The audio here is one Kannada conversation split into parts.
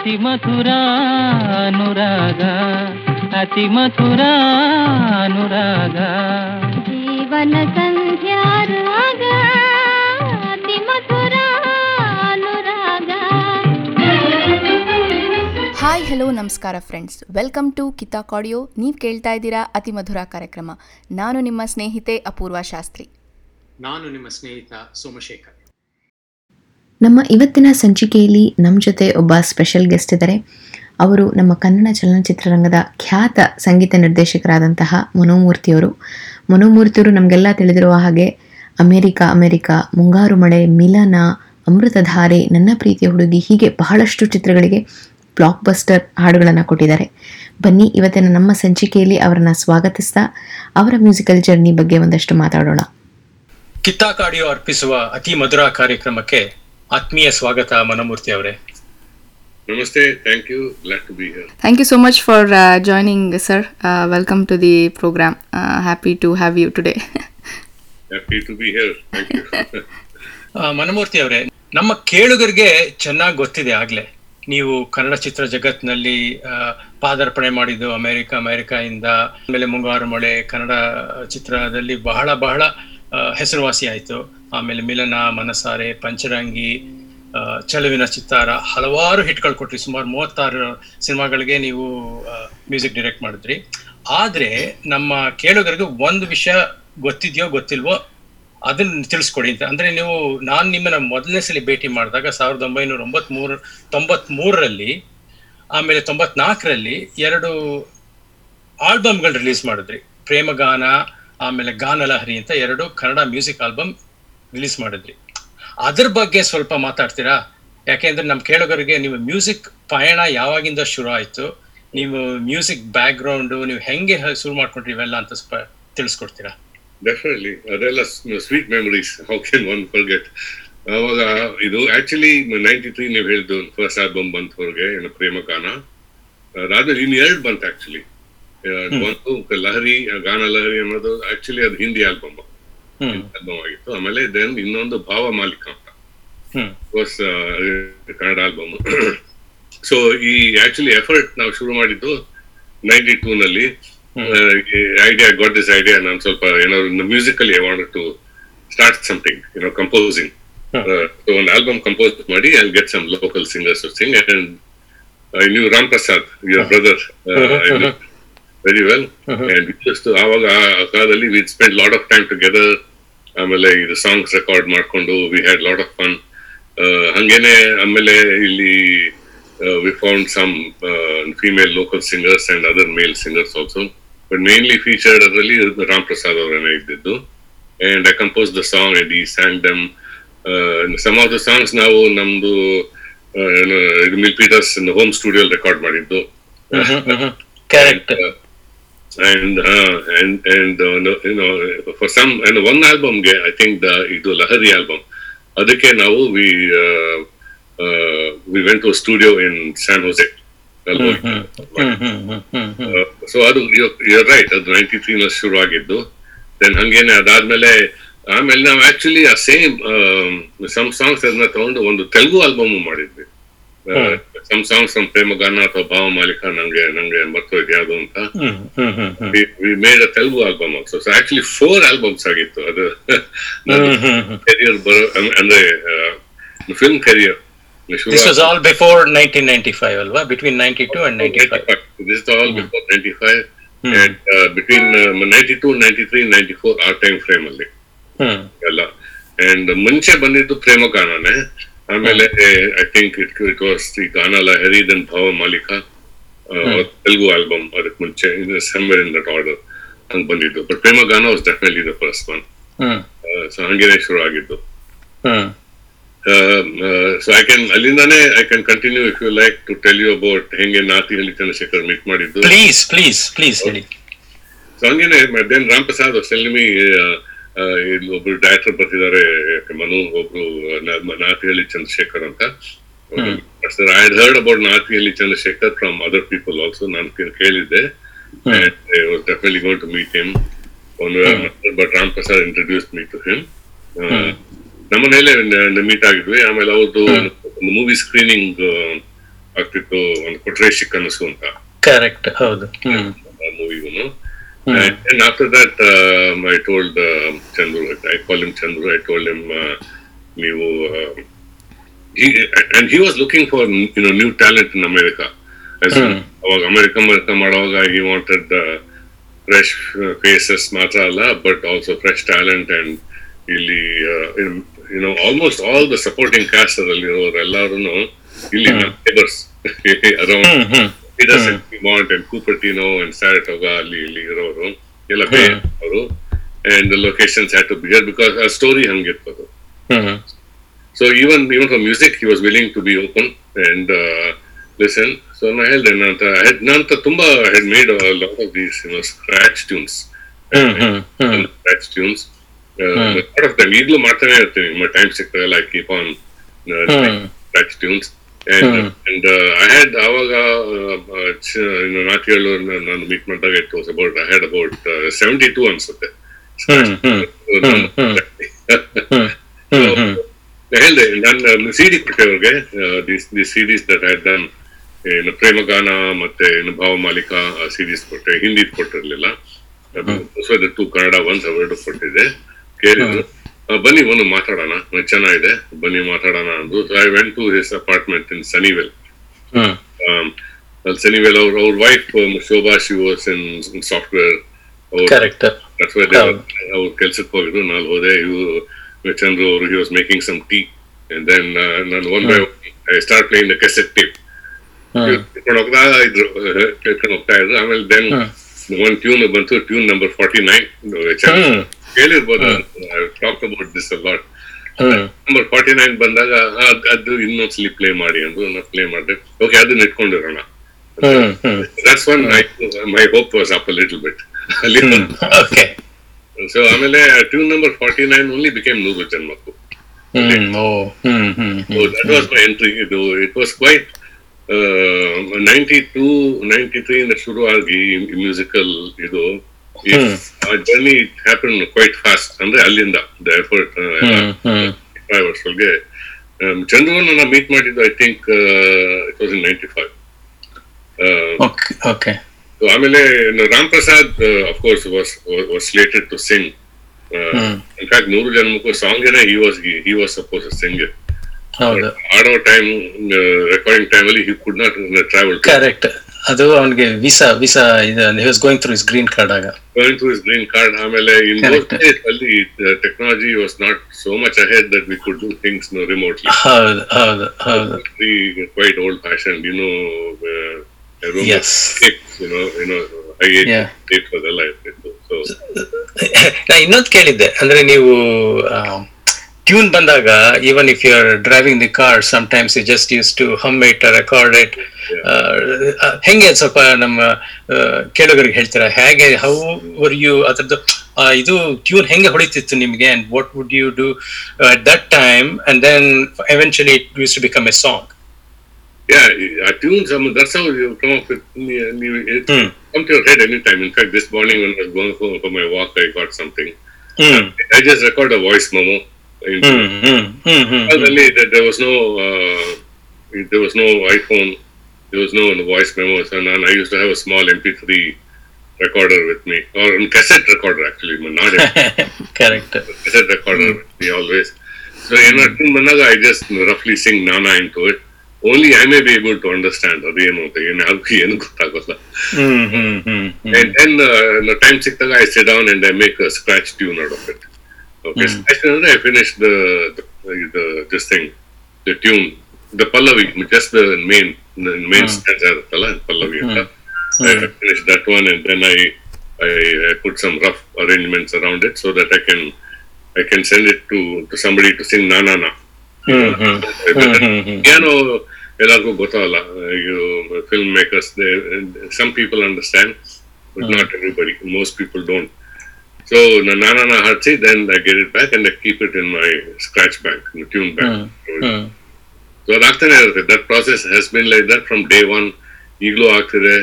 ಅತಿ ಮಧುರ ಅನುರಾಗ ಅತಿ ಮಧುರ ಅನುರಾಗ. ಜೀವನ ಸಂಧ್ಯಾರಾಗ ಅತಿ ಮಧುರ ಅನುರಾಗ. ಹಾಯ್ ಹಲೋ ನಮಸ್ಕಾರ ಫ್ರೆಂಡ್ಸ್ ವೆಲ್ಕಮ್ ಟು ಕಿತಾಕ್ ಆಡಿಯೋ ನೀವು ಕೇಳ್ತಾ ಇದ್ದೀರಾ ಅತಿ ಮಧುರ ಕಾರ್ಯಕ್ರಮ. ನಾನು ನಿಮ್ಮ ಸ್ನೇಹಿತೆ ಅಪೂರ್ವ ಶಾಸ್ತ್ರಿ. ನಾನು ನಿಮ್ಮ ಸ್ನೇಹಿತ ಸೋಮಶೇಖರ್. ನಮ್ಮ ಇವತ್ತಿನ ಸಂಚಿಕೆಯಲ್ಲಿ ನಮ್ಮ ಜೊತೆ ಒಬ್ಬ ಸ್ಪೆಷಲ್ ಗೆಸ್ಟ್ ಇದ್ದಾರೆ ಅವರು ನಮ್ಮ ಕನ್ನಡ ಚಲನಚಿತ್ರರಂಗದ ಖ್ಯಾತ ಸಂಗೀತ ನಿರ್ದೇಶಕರಾದಂತಹ ಮನೋಮೂರ್ತಿಯವರು ಮನೋಮೂರ್ತಿಯವರು ನಮಗೆಲ್ಲ ತಿಳಿದಿರುವ ಹಾಗೆ ಅಮೇರಿಕಾ ಅಮೇರಿಕಾ, ಮುಂಗಾರು ಮಳೆ, ಮಿಲನ, ಅಮೃತಧಾರೆ, ನನ್ನ ಪ್ರೀತಿಯ ಹುಡುಗಿ ಹೀಗೆ ಬಹಳಷ್ಟು ಚಿತ್ರಗಳಿಗೆ ಬ್ಲಾಕ್ ಬಸ್ಟರ್ ಹಾಡುಗಳನ್ನು ಕೊಟ್ಟಿದ್ದಾರೆ. ಬನ್ನಿ, ಇವತ್ತಿನ ನಮ್ಮ ಸಂಚಿಕೆಯಲ್ಲಿ ಅವರನ್ನು ಸ್ವಾಗತಿಸ್ತಾ ಅವರ ಮ್ಯೂಸಿಕಲ್ ಜರ್ನಿ ಬಗ್ಗೆ ಒಂದಷ್ಟು ಮಾತಾಡೋಣ. ಕಿತ್ತಾಕಾಡಿಯೋ ಅರ್ಪಿಸುವ ಅತಿ ಮಧುರ ಕಾರ್ಯಕ್ರಮಕ್ಕೆ ಆತ್ಮೀಯ ಸ್ವಾಗತ ಮನಮೂರ್ತಿ ಅವರೇ. ನಮಸ್ತೆ thank you glad to be here thank you so much for joining sir welcome to the programme happy to have you today happy to be here thank you Manamurthy ಅವರೇ ನಮ್ಮ ಕೇಳುಗರಿಗೆ ಚೆನ್ನಾಗಿ ಗೊತ್ತಿದೆ ಆಗ್ಲೇ. ನೀವು ಕನ್ನಡ ಚಿತ್ರ ಜಗತ್ನಲ್ಲಿ ಪಾದಾರ್ಪಣೆ ಮಾಡಿದ್ದು ಅಮೆರಿಕ ಅಮೆರಿಕಾಯಿಂದ ಆಮೇಲೆ ಮುಂಗಾರು ಮಳೆ ಕನ್ನಡ ಚಿತ್ರದಲ್ಲಿ ಬಹಳ ಬಹಳ ಹೆಸರುವಾಸಿ ಆಯ್ತು. ಆಮೇಲೆ ಮಿಲನ, ಮನಸಾರೆ, ಪಂಚರಂಗಿ ಚೆಲುವಿನ ಚಿತ್ತಾರ ಹಲವಾರು ಹಿಟ್ಗಳು ಕೊಟ್ರಿ. ಸುಮಾರು ಮೂವತ್ತಾರು ಸಿನಿಮಾಗಳಿಗೆ ನೀವು ಮ್ಯೂಸಿಕ್ ಡೈರೆಕ್ಟ್ ಮಾಡಿದ್ರಿ. ಆದ್ರೆ ನಮ್ಮ ಕೇಳುಗರಿಗೆ ಒಂದು ವಿಷಯ ಗೊತ್ತಿದೆಯೋ ಗೊತ್ತಿಲ್ವೋ ಅದನ್ನ ತಿಳಿಸ್ಕೊಡಿ ಅಂತ. ಅಂದ್ರೆ ನೀವು, ನಾನು ನಿಮ್ಮನ್ನ ಮೊದಲನೇ ಸಲ ಭೇಟಿ ಮಾಡಿದಾಗ ಸಾವಿರದ ಒಂಬೈನೂರ ಒಂಬತ್ ಮೂರ ತೊಂಬತ್ ಮೂರರಲ್ಲಿ ಆಮೇಲೆ ತೊಂಬತ್ನಾಲ್ಕರಲ್ಲಿ ಎರಡು ಆಲ್ಬಮ್ಗಳು ರಿಲೀಸ್ ಮಾಡಿದ್ರಿ. ಪ್ರೇಮಗಾನ, ಆಮೇಲೆ ಗಾನಲಹರಿ ಅಂತ ಎರಡು ಕನ್ನಡ ಮ್ಯೂಸಿಕ್ ಆಲ್ಬಮ್ ರಿಲೀಸ್ ಮಾಡಿದ್ರಿ. ಅದ್ರ ಬಗ್ಗೆ ಸ್ವಲ್ಪ ಮಾತಾಡ್ತೀರಾ? ಯಾಕೆಂದ್ರೆ ನಮ್ ಕೇಳೋಗರಿಗೆ ನೀವು ಮ್ಯೂಸಿಕ್ ಪಯಣ ಯಾವಾಗಿಂದ ಶುರು ಆಯ್ತು? ನೀವು ಮ್ಯೂಸಿಕ್ ಬ್ಯಾಕ್ ಗ್ರೌಂಡ್ ನೀವು ಹೆಂಗೆ ಶುರು ಮಾಡ್ಕೊಂಡ್ರಿ ಇವೆಲ್ಲ ಅಂತ ಸ್ವಲ್ಪ ತಿಳಿಸ್ಕೊಡ್ತೀರಾ? ಡೆಫಿನೆಟ್ಲಿ ಅದೆಲ್ಲ sweet memories how can one forget ಅವಾಗ ಇದು ಆಕ್ಚುಲಿ ನೈಂಟಿ ತ್ರೀ ನೀವು ಹೇಳಿದ್ದು ಫಸ್ಟ್ ಆಲ್ಬಮ್ ಬಂತು ಹೊರಗೆ ಏನು ಪ್ರೇಮಗಾನ ಅದಾದ್ಮೇಲೆ ಇನ್ನು ಎರಡು ಬಂತು ಆಕ್ಚುಲಿ ಒಂದು ಲಹರಿ ಗಾನ ಲಹರಿ ಅನ್ನೋದು ಆಕ್ಚುಲಿ ಅದು ಹಿಂದಿ ಆಲ್ಬಮ್ ಆಲ್ಬಮ್ ಆಗಿತ್ತು ಆಮೇಲೆ ದೆನ್ ಇನ್ನೊಂದು ಭಾವ ಮಾಲಿಕ ಅಂತ. Was Kannada album. ಸೊ ಈ ಆಕ್ಚುಲಿ ಎಫರ್ಟ್ ನಾವು ಶುರು ಮಾಡಿದ್ದು ನೈಂಟಿ ಟೂ ನಲ್ಲಿ ಐಡಿಯಾ ಗಾಟ್ ದಿಸ್ ಐಡಿಯಾ ನಾನು ಸ್ವಲ್ಪ ಏನಾದ್ರು musically I want to start something ಏನೋ ಕಂಪೋಸಿಂಗ್ ಒಂದು ಆಲ್ಬಮ್ ಕಂಪೋಸ್ ಮಾಡಿ I get some local singers sing and I knew Ram Prasad your brother very well and ಆವಾಗ ಆ ಕಾಲದಲ್ಲಿ we spend lot of time together ಆಮೇಲೆ ಇದು ಸಾಂಗ್ಸ್ ರೆಕಾರ್ಡ್ ಮಾಡ್ಕೊಂಡು we had lot of fun ಹಂಗೇನೆ ಆಮೇಲೆ ಇಲ್ಲಿ we found some female local singers and other male singers also but mainly featured ಅದರಲ್ಲಿ ರಾಮ್ ಪ್ರಸಾದ್ ಅವರೇನೆ ಇದ್ದಿದ್ದು. And I compose the song and ಈ sang them some of the songs ನಾವು ನಮ್ದು ಇದು Milpitas home studio record ಮಾಡಿದ್ದು and uh, and and uh, you know for some and one album ge, I think the ಇದು Lahari album ಅದಕ್ಕೆ ನಾವು we uh, uh, we went to a studio in San Jose so ಅದು you're right ಅದು ನೈಂಟಿ ತ್ರೀನ ಶುರು ಆಗಿದ್ದು ದೆನ್ ಹಂಗೇನೆ ಅದಾದ್ಮೇಲೆ ಆಮೇಲೆ ನಾವು ಆಕ್ಚುಲಿ ಆ ಸೇಮ್ ಸಮ್ ಸಾಂಗ್ಸ್ ಅದನ್ನ ತಗೊಂಡು ಒಂದು ತೆಲುಗು ಆಲ್ಬಮ್ ಮಾಡಿದ್ವಿ ಸಮ್ ಸಾಂಗ್ಸ್ ಪ್ರೇಮ ಪ್ರೇಮಗಾನ ಅಥವಾ ಭಾವ ಮಾಲಿಕ ನಂಗೆ ನಂಗೆ ಮರ್ತೋಯ್ತು ಯಾವುದು ಅಂತ? Made a Telugu album also so actually four albums ಆಗಿತ್ತು. ಅದು ಕೆರಿಯರ್ ಬರೋ ಅಂದ್ರೆ film career this was all before nineteen ninety five ಅಲ್ವಾ? Between ninety two and ninety five this all before ninety five and between ninety two our three frame. Four ಆ ಟೈಮ್ ಫ್ರೇಮ್ ಅಲ್ಲಿ. ಹ್ಮ್. ಎಲ್ಲ. ಅಂಡ್ ಮುಂಚೆ ಬಂದಿದ್ದು ಪ್ರೇಮಗಾನನೇ ಆಮೇಲೆ I think it it was the Gaana Lahari then Bhava Malika Telugu album ಅದಕ್ಕೆ ಮುಂಚೆ ಸಮ್ವೇರ್ ಇನ್ ದಟ್ ಆರ್ಡರ್ ಹಂಗ್ ಬಂದಿದ್ದು. But Premagana was definitely the first one so ಹಂಗೇನೆ ಶುರು ಆಗಿದ್ದು. So I can ಅಲ್ಲಿಂದಾನೇ I can continue if you like to tell you about ಹೆಂಗೆ ನಾತಿಹಳ್ಳಿ ಚಂದ್ರಶೇಖರ್ ಮೀಟ್ ಮಾಡಿದ್ದು. ಪ್ಲೀಸ್ ಪ್ಲೀಸ್ ಪ್ಲೀಸ್ ಹೇಳಿ. ಸೊ ಹಂಗೇನೆ ದೆನ್ ರಾಮ್ ಪ್ರಸಾದ್ ಸೆಲ್ಮಿ ಇಲ್ಲಿ ಒಬ್ರು ಡೈರೆಕ್ಟರ್ ಬರ್ತಿದ್ದಾರೆ ಮನು ಒಬ್ರು ನಾತಿಹಳ್ಳಿ ಚಂದ್ರಶೇಖರ್ ಅಂತ. I heard about Natihalli Chandrashekhar from other people also ನಾನು ಕೇಳಿದ್ದೆ. Definitely going to meet him. But Ram Prasad introduce me to him. ನಮ್ಮನೇಲೆ meet ಆಗಿದ್ವಿ. ಆಮೇಲೆ ಅವ್ರದ್ದು ಒಂದು ಮೂವಿ ಸ್ಕ್ರೀನಿಂಗ್ ಆಗ್ತಿತ್ತು ಒಂದು ಕೊಟ್ರೇಶಿ ಕನಸು ಅಂತ ಕರೆಕ್ಟ್ ಹೌದು. ಮೂವಿಗೂ And after that, um, I told uh, Chandru, I called him Chandru, I told him, uh, Nivu, uh, he, and he was looking for you know new talent in America. As Hmm. America, America, ಮಾಡುವಾಗ he wanted uh, fresh uh, faces matala, but also fresh talent and and ಇಲ್ಲಿ you know almost all the supporting all, ಅದರಲ್ಲಿ ಇರೋರೆಲ್ಲರೂ ಇಲ್ಲಿ neighbours around hmm Mont and Cupertino and Saratoga ಅಲ್ಲಿ ಇಲ್ಲಿ ಇರೋರು ಎಲ್ಲ ಅವರು. And locations had to bigger because ಆ story ಹಂಗಿರ್ತದು so even even for music he was willing to be open and listen so ನಾ ಹೇಳ್ದೆ ನಂತ ನಂತ ತುಂಬಾ had made lot of these you scratch tunes scratch tunes lot of time ಈಗಲೂ ಮಾಡ್ತಾನೆ ಇರ್ತೀನಿ. Time ಸಿಕ್ತಾಗೆಲ್ಲ I keep on scratch tunes. And, Hmm. and uh, I had ಅವಾಗ ನಾಟ್ ಹೇಳು ನಾನು ಮೀಟ್ ಮಾಡಿದಾಗ it was about I had about seventy two ಅನ್ಸುತ್ತೆ. ಹೇಳಿದೆ ನಾನು ಸಿ ಡಿ ಕೊಟ್ಟೆ ಅವ್ರಿಗೆ the series that had done ಏನು ಪ್ರೇಮಗಾನ ಮತ್ತೆ ಏನು ಭಾವಮಾಲಿಕ ಸೀರೀಸ್ ಕೊಟ್ಟೆ ಹಿಂದಿ ಕೊಟ್ಟಿರ್ಲಿಲ್ಲ. ಟೂ ಕನ್ನಡ ಒನ್ಸ್ ಅವಾರ್ಡ್ ಕೊಟ್ಟಿದ್ದೆ. ಕೇಳಿದ್ರು. ಬನ್ನಿ ಒಂದು ಮಾತಾಡೋಣ. ಚೆನ್ನಾಗಿದೆ. ಬನ್ನಿ ಮಾತಾಡೋಣ ಅಂದ್ರು. I went to his apartment in Sunnyvale ಅಲ್ಲಿ ಸನಿವೆಲ್ ಅವ್ರ ಅವ್ರ wife Shobha she was in software ಅವ್ರ ಕೆಲ್ಸಕ್ಕೆ ಹೋಗಿದ್ರು. ನಾನು ಹೋದೆ ಇವರು ಚಂದ್ರು ಅವರು he was making some tea then ನಾನು one by I start playing the cassette tape ಹೋಗ್ತಾ ಇದ್ರು ಇಟ್ಕೊಂಡು ಹೋಗ್ತಾ ಇದ್ರು. ಆಮೇಲೆ ದೆನ್ ಒನ್ ಟ್ಯೂನ್ ಬಂತು ಟ್ಯೂನ್ ನಂಬರ್ ಫಾರ್ಟಿ ನೈನ್ ಕೇಳಿರ್ಬೋದು talk about this lot hmm number forty nine ಬಂದಾಗ ಅದು ಇನ್ನೊಂದ್ಸಲಿ ಪ್ಲೇ ಮಾಡಿ ಅಂದ್ರು ನಾನು ಪ್ಲೇ ಮಾಡಿದೆ. ಓಕೆ ಅದನ್ನ ಇಟ್ಕೊಂಡಿರೋಣ. Hmm hmm that's one my hope was up little bit ಅಲ್ಲಿ ಓಕೆ ಸೊ ಆಮೇಲೆ tune number forty nine only became ನೂರು ಜನ್ಮಕ್ಕೂ hmm oh hmm hmm that was my entry ಇದು it was quite ninety two ninety three ಇಂದ ಶುರು ಆಗಿ ಮ್ಯೂಸಿಕಲ್ ಇದು. ಆ ಜರ್ನಿ ಹ್ಯಾಪನ್ ಕ್ವೈಟ್ ಫಾಸ್ಟ್ ಅಂದ್ರೆ ಅಲ್ಲಿಂದ ದ ಎಫರ್ಟ್ ಅವರ್ಸ್ ಒಳಗೆ ಫೈವ್ ನಾನು ಚಂದ್ರವನ್ನ ಮೀಟ್ ಮಾಡಿದ್ದು I think it was in ninety five okay ಆಮೇಲೆ Ram Prasad of course was was related to sing. In fact ನೂರು ಜನ್ಮಕ್ಕೂ song he was he was suppose sing ಆಡೋ ಟೈಮ್ ರೆಕಾರ್ಡಿಂಗ್ ಟೈಮ್ ಅಲ್ಲಿ he could not travel correct ಅದು ಅವನಿಗೆ ವಿಸಾ ವಿಸಾ ಇದು going through his green card ಆಗ. Going through his green card ಆಮೇಲೆ ಇನ್ ಅಲ್ಲಿ technology was not so much ahead that we could do things remotely ಹೌದು ಹೌದು ಹೌದು. Old old no Yes. You ನಾ ಇನ್ನೊಂದು ಕೇಳಿದ್ದೆ ಅಂದ್ರೆ ನೀವು ಟ್ಯೂನ್ ಬಂದಾಗ even if you are driving the car sometimes you just use to hum it record it ಹೆಂಗೆ ಅದ್ ಸ್ವಲ್ಪ ನಮ್ಮ ಆ, ಕೇಳುಗರಿಗೆ ಹೇಳ್ತೀರಾ ಹೇಗೆ ಹೌ ವರ್ ಯು ಅದ್ರದ್ದು ಆ, ಇದು ಟ್ಯೂನ್ ಹೆಂಗೆ ಹೊಳಿತಿತ್ತು ನಿಮಗೆ and what would you do at that time and then eventually it use to become a song yeah, uh, tunes, I mean, that's how you come up with, you, it Hmm. come to your head anytime. In fact, this morning when I was going for, for my walk, I got something. Hmm I just record a voice memo. In- hmm hmm hmm hmm Well, really, there, there was no, uh, there was no iPhone, there was no voice memos, and, and I used to have a small MP3 recorder with me, or a cassette recorder actually, not a correct cassette recorder with me always. So in a tune ಬಂದಾಗ I just roughly sing Nana into it. Only I may be able to understand ಅದೇನು ಅಂತ ಏನು ಯಾರಿಗೂ ಏನು ಗೊತ್ತಾಗೋಲ್ಲ ಹ್ಮ್ ಹ್ಮ್ ಹ್ಮ್ ಹ್ಮ್ and then uh, time ಸಿಕ್ತಾಗ I sit down and I make a scratch tune out of it. Okay, Hmm. scratch tune ಅಂದ್ರೆ I finish the, the, the this thing, the tune, the pallavi, just the main, the main Hmm. stanza ಇರುತ್ತಲ್ಲ pallavi ಅಂತ. Hmm. I finish that one and then I, I I put some rough arrangements around it so that I can I can send it to to somebody to sing na na na. Hmm hmm hmm hmm hmm piano ಎಲ್ಲರಿಗೂ ಗೊತ್ತಾಗಲ್ಲ you film makers they some people understand but not everybody most people don't So nanana harchi then i get it back and i keep it in my scratch bank in the tune bank hmm hmm so ಅದಾಗ್ತಾನೆ ಇರುತ್ತೆ that process has been like that from day one ಈಗಲೂ ಆಗ್ತಿದೆ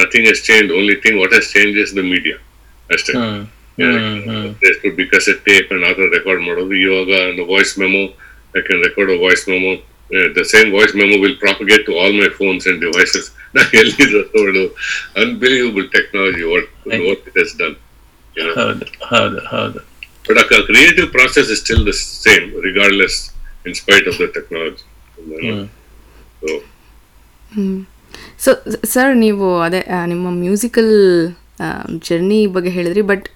nothing has changed only thing what has changed is the media ಅಷ್ಟೇ ಹ್ಮ್ ಹ್ಮ್ ಹ್ಮ್ there could be cassette tape and other record ಮಾಡೋದು ಇವಾಗ voice memo I can record a voice memo uh, the same voice memo will propagate to all my phones and devices. Unbelievable technology, what, what it has done. You know? ಹೌದು ಹೌದು ಹೌದು But a creative process is still the same, regardless, in spite of the technology. You know? So, so sir ನೀವು ಅದೇ ಆ, ನಿಮ್ಮ ಮ್ಯೂಸಿಕಲ್ ಜರ್ನಿ ಬಗ್ಗೆ ಹೇಳಿದ್ರಿ but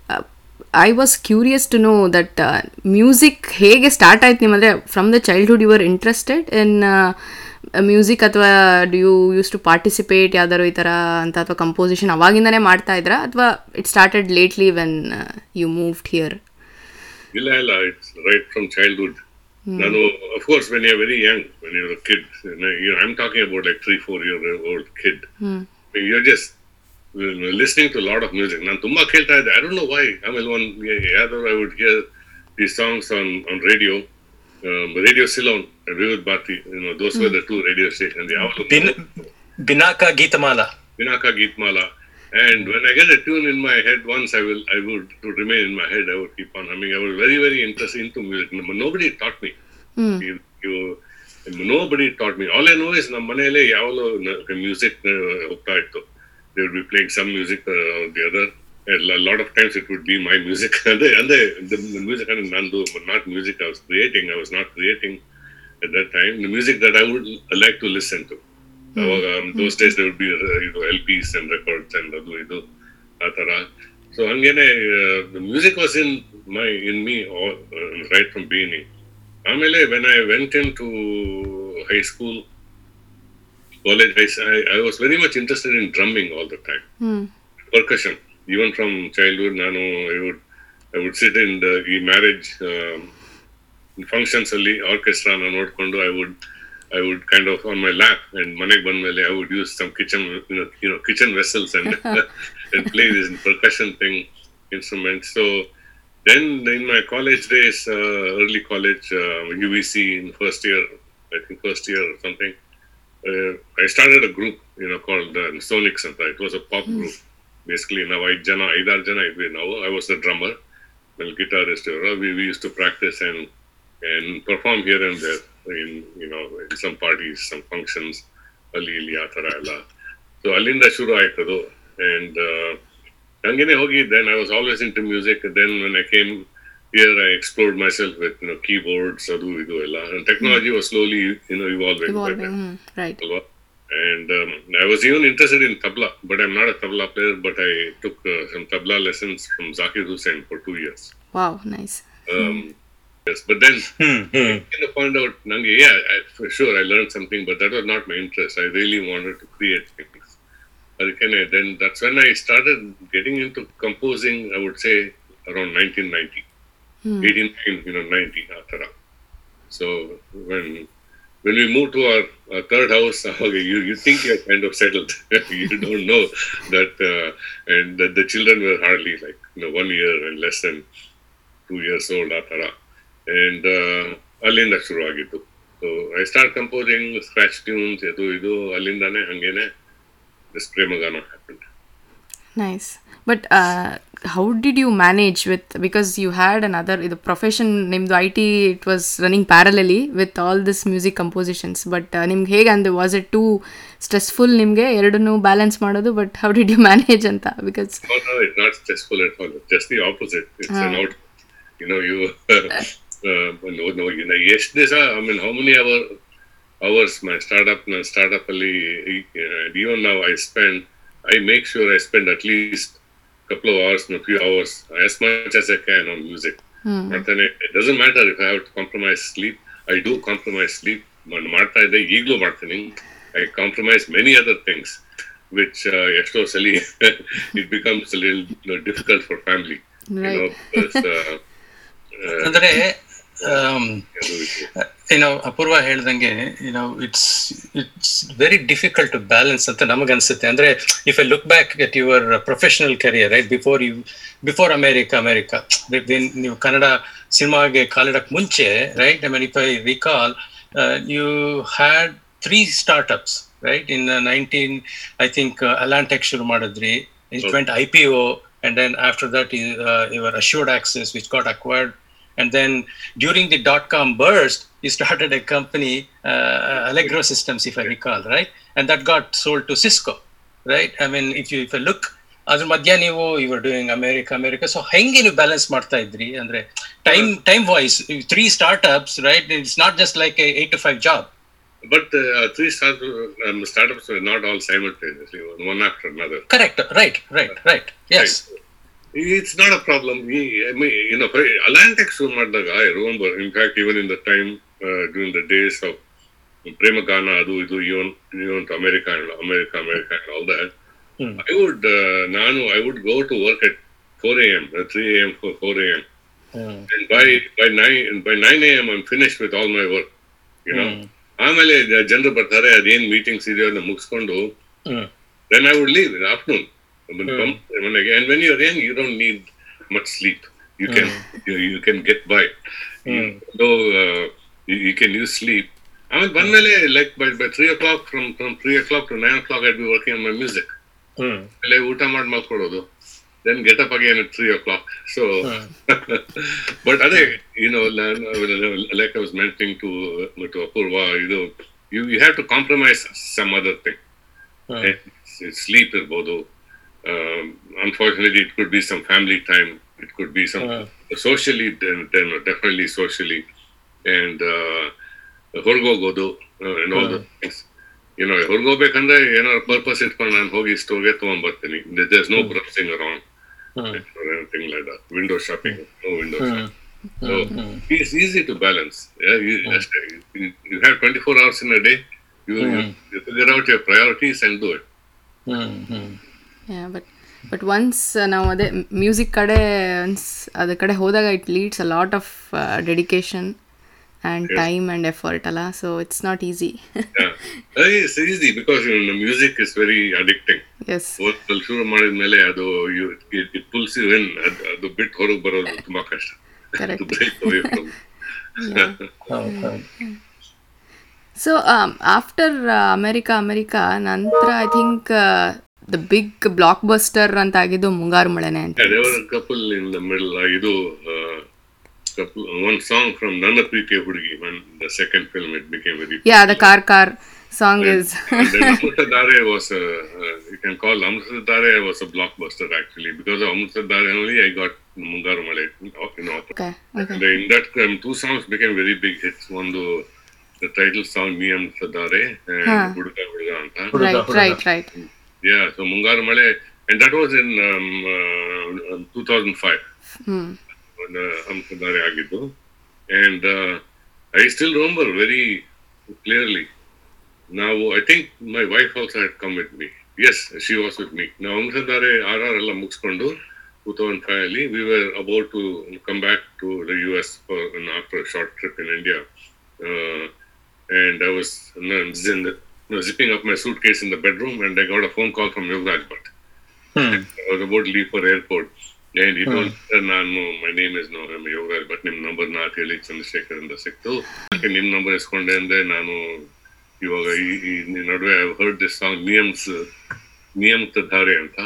I was curious to know that music ಹೇಗೆ ಸ್ಟಾರ್ಟ್ ಆಯ್ತು ನಿಮ್ಮಂದರೆ from the childhood you are interested in music ಅಥವಾ do you use to participate ಯಾವ್ದಾದ್ರು ಈ ಥರ ಅಂತ ಅಥವಾ ಕಂಪೋಸಿಷನ್ ಅವಾಗಿಂದನೇ ಮಾಡ್ತಾ ಇದ್ರ? ಅಥವಾ it started lately when you moved here ಇಲ್ಲ ಇಲ್ಲ ಇಟ್ಸ್ ರೈಟ್ ಫ್ರಮ್ ಚೈಲ್ಡ್ಹುಡ್ ನಾನು of course when very very young when kid a kid you know, about like i'm talking about like three four year old kid. To just of music listening to a lot of music. ನಾನು ತುಂಬಾ ಕೇಳ್ತಾ ಇದ್ದೆ. ಐ ಡೋಂಟ್ ನೋ ವೈ ಆಮೇಲೆ ಒಂದು ಯಾವ್ದಾದ್ರು I would hear the songs on on radio radio Ceylon Vividh Bharati you know those were the two radio ಯಾವಾಗಲೂ bin Binaca Geetmala Vinaka Geetmala. And when I get a tune in my head once, I will, I would, to remain in my head, I would keep on humming. I was very, very interested into music. but Nobody taught me. You, you, nobody taught me. All I know is ನಮ್ಮ ಮನೆಯಲ್ಲೇ ಯಾವಾಗಲೂ ಮ್ಯೂಸಿಕ್ ಹೋಗ್ತಾ ಇತ್ತು they would be playing some music uh, or the other. And a lot of times it would be my music. and the, and the, the, the music and Nandu, but not music I was creating. I was not creating at that time. The music that I would like to listen to. ಅವಾಗ those days there would be you know, LPs and records and ಅದು ಇದು ಆ ಥರ ಸೊ ಹಂಗೇನೆ music was in my in me right from beginning ಆಮೇಲೆ when I went in to high school college I I was very much interested in drumming all the time percussion. Even from childhood, ನಾನು I would I would sit in the ಈ ಮ್ಯಾರೇಜ್ ಫಂಕ್ಷನ್ಸ್ ಅಲ್ಲಿ ಆರ್ಕೆಸ್ಟ್ರಾ ನೋಡ್ಕೊಂಡು I would I would kind of on my lap and ಮನೆಗೆ ಬಂದ್ಮೇಲೆ I would use some kitchen you know kitchen vessels and and play this percussion thing instrument so then in my college days, uh, early college, uh, UVC in first year, I think first year or something, uh, I started a group, you know, called uh, Sonics. And it was ನಾವು pop ಜನ Basically, ಜನ now I was the drummer, well, guitarist. uh, We, we used to practice and and perform here and there in you know some parties, some functions, ಅಲ್ಲಿ ಇಲ್ಲಿ ಆ ಥರ ಎಲ್ಲ ಸೊ ಅಲ್ಲಿಂದ ಶುರು ಆಯ್ತದು ಅಂಡ್ ಹಂಗೇನೆ ಹೋಗಿ then I was always in to music then here I came here I explored myself with keyboards ಅದು ಇದು ಎಲ್ಲ technology was slowly you know And um, I was even interested in tabla, but I'm not a tabla player. But I took uh, some tabla lessons from Zakir Hussain for two years. Wow, nice. Um, yes, but then hmm, hmm. I kind of found out, Nangi, yeah, I, for sure I learned something, but that was not my interest. I really wanted to create things. Arikane, then that's when I started getting into composing, I would say around 1990, hmm. 89, you know, 90, after that. So when when we move to our, our third house, you, you think you're kind of settled. you don't know that, uh, and that the children were hardly like you know one year and less than two years old, ಆ. And uh, ಅಲ್ಲಿಂದ ಶುರು ಆಗಿತ್ತು so I start composing scratch tunes ಇದು ಇದು ಅಲ್ಲಿಂದಾನೆ happened this Premagana nice but how did you manage with because you had another ಇದು ಪ್ರೊಫೆಷನ್ ನಿಮ್ಮದು I T it was running parallelly with all this music compositions but ನಿಮ್ಗೆ ಹೇಗೆ ಅಂದ್ರೆ ವಾಸ್ ಇಟ್ ಟೂ ಸ್ಟ್ರೆಸ್ಫುಲ್ ನಿಮಗೆ ಎರಡನ್ನೂ ಬ್ಯಾಲೆನ್ಸ್ ಮಾಡೋದು? But how did you manage ಅಂತ? Because No, no, it's not stressful at all. It's just the opposite. It's even ನಾವು You know, uh. I uh, make sure I spend at least a couple of hours, a few hours, as much as I can on music. But then it, it doesn't matter if I have to compromise sleep. I do compromise sleep. ನಾನು ಮಾಡ್ತಾ ಇದ್ದೆ ಈಗಲೂ ಮಾಡ್ತೀನಿ I compromise many other things which ಎಷ್ಟೋ ಸಲಿ it becomes difficult for family ಅಂದ್ರೆ ಏನೋ ಅಪೂರ್ವ ಹೇಳ್ದಂಗೆ ಏನೋ it's it's very difficult to balance ಅಂತ ನಮಗನ್ಸುತ್ತೆ. ಅಂದ್ರೆ if I look back at your professional career right before you before America America ನೀವು ಕನ್ನಡ ಸಿನಿಮಾಗೆ ಕಾಲಿಡಕ್ಕೆ ಮುಂಚೆ right I mean if I recall you had three startups right in nineteen I think Alantech ಶುರು ಮಾಡಿದ್ರಿ in twenty I P O and then after that your assured access which got acquired And then during the dot com burst, you started a company, uh, Allegro Systems, if I recall, right? And that got sold to Cisco, right? I mean, if you if you look, ಅದ್ರ ಮಧ್ಯ ನೀವು you are doing America America so ಹೆಂಗೆ ನೀವು ಬ್ಯಾಲೆನ್ಸ್ ಮಾಡ್ತಾ ಇದ್ರಿ ಅಂದ್ರೆ time time voice three startups right it's not just like eight to five job But uh, three start, um, startups were not all simultaneously, one after another. Correct right right right yes It's not a problem. We, I mean, you know, Atlantic ಶುರು ಮಾಡಿದಾಗ remember, in fact, even in the time uh, during the day of Premagana, ಅದು ಇದು America and all that, Hmm. I would, uh, ನಾನು I would go to work at 4 a.m., uh, 3 a.m. for 4 a.m. And by by nine by 9 a.m. I'm finished with all my work. You know. ಆಮೇಲೆ ಜನರು ಬರ್ತಾರೆ ಅದೇನ್ ಮೀಟಿಂಗ್ಸ್ ಇದೆಯೋ ಅದನ್ನ ಮುಗಿಸ್ಕೊಂಡು then I would leave in the afternoon. When come, when I, and when you're young, you don't need much sleep. You can you, you can get by. You, though uh, you, you can use sleep. I mean, one mm. like by, by three o'clock, from, from three o'clock to nine o'clock, I'd be working on my music. ಆಮೇಲೆ ಊಟ ಮಾಡಿ ಮಲ್ಕೊಡೋದು then get up again at three o'clock so but ಅದೇ you know like I was mentioning to to Apoorva ಇದು you you have to compromise some other thing sleep ಇರ್ಬೋದು unfortunately it could be some family time it could be some socially definitely socially and ಹೊರಗೋಗೋದು and all the things ಏನೋ ಹೊರಗೋಗ್ಬೇಕಂದ್ರೆ ಏನಾದ್ರು ಪರ್ಪಸ್ ಇಟ್ಕೊಂಡು ನಾನು ಹೋಗಿ ಸ್ಟೋರ್ಗೆ ತಗೊಂಡ್ಬರ್ತೀನಿ there's no browsing around thing like that window shopping no window shopping So it's easy to balance. Yeah, you, ಅಷ್ಟೇ. you, you have 24 hours in a day. You, you, you figure out your priorities and do it. But but once ನಾವು ಅದೇ ಮ್ಯೂಸಿಕ್ ಕಡೆ ಒನ್ಸ್ ಅದ್ರ ಕಡೆ ಹೋದಾಗ it leads a lot of dedication and time and effort ಅಲ್ಲ so it's not easy Yeah. Uh, It's easy because you know, music is very addicting. ಶುರು ಮಾಡಿದ್ಮೇಲೆ ಅದು ಇಟ್ ಪುಲ್ಸ್ ಯು ಇನ್ ಅದು ಬಿಟ್ಟು ಹೊರಗೆ ಬರೋದು ತುಂಬಾ ಕಷ್ಟ. ಸೊ ಆಫ್ಟರ್ ಅಮೆರಿಕಾ ಅಮೆರಿಕಾ ನಂತರ I think the big block buster ಅಂತ ಆಗಿದ್ದು ಮುಂಗಾರು ಮಳೆನೆ ಅಂತ. ಇನ್ ದ ಮಿಡಲ್ ಇದು one song from Nanna Preethiya Hudugi one second film it car car song ದಾರೆ was you can call Amrutha Dhaare was a block I got Mungaru Male in offer in that ಒಂದು ಟೈಟಲ್ ಸಾಂಗ್ ನೀ ಅಮೃತ ಹುಡುಗ ಹುಡುಗ ಅಂತ yeah so Mungar Male and that was in um, uh, 2005 ಹ್ಞೂ When uh, and uh, I still remember very clearly. ನಾವು I think my wife also had come with me as she was with me ನಾವು ಹಂಸದಾರೆ ಆರ್ ಆರ್ ಎಲ್ಲ ಮುಗಿಸ್ಕೊಂಡು ಟೂ ತೌಸಂಡ್ ಫೈವ್ ಅಲ್ಲಿ we were about to come back to the U S after short trip in India and I was zipping up my suitcase in the bedroom and I got a phone call from Yogaraj Bhatt. I was about to leave for airport. And he told me, ನಾನು ಮೈ ನೇಮ್ ಇಸ್ ನೋ ನಮ್ಮ ಯೋಗ ಬಟ್ ನಿಮ್ಮ ನಂಬರ್ ನಾ ಹೇಳಿ ಚಂದ್ರಶೇಖರ್ ಅಂತ ಸಿಕ್ತು ನಿಮ್ಮ ನಂಬರ್ ಇಸ್ಕೊಂಡೆ ಅಂದ್ರೆ ನಾನು ಇವಾಗ ಈ ನಡುವೆ ಐ ಹರ್ಡ್ ದಿಸ್ ಸಾಂಗ್ ನಿಯಮ್ಸ್ ನಿಯಮಿತ ಧಾರೆ ಅಂತ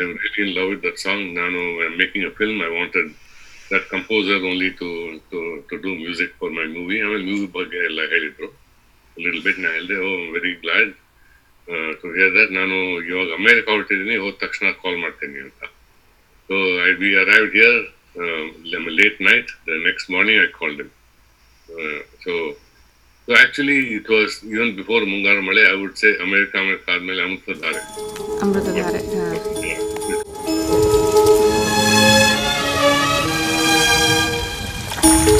I really in love with that song ನಾನು making a film I wanted that composer only to to to do music for my movie ಆಮೇಲೆ ಮೂವಿ ಬಗ್ಗೆ ಎಲ್ಲ ಹೇಳಿದ್ರು ಲಿಟಲ್ ಬಿಟ್ ನಾ ಹೇಳಿದೆ ಓ very glad to hear that ನಾನು ಇವಾಗ ಅಮೇರಿಕ ಹೊರಟಿದ್ದೀನಿ ಹೋದ ತಕ್ಷಣ ಕಾಲ್ ಮಾಡ್ತೀನಿ ಅಂತ we arrived here um, late night. The next morning I called him. Uh, so, so actually it was even before Mungaru Male, I would say America, America, ಆದ್ಮೇಲೆ ಅಮೃತಧಾರೆ. ಅಮೃತಧಾರೆ ಹಾಂ ಈ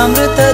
ಅಮೃತಧಾರೆ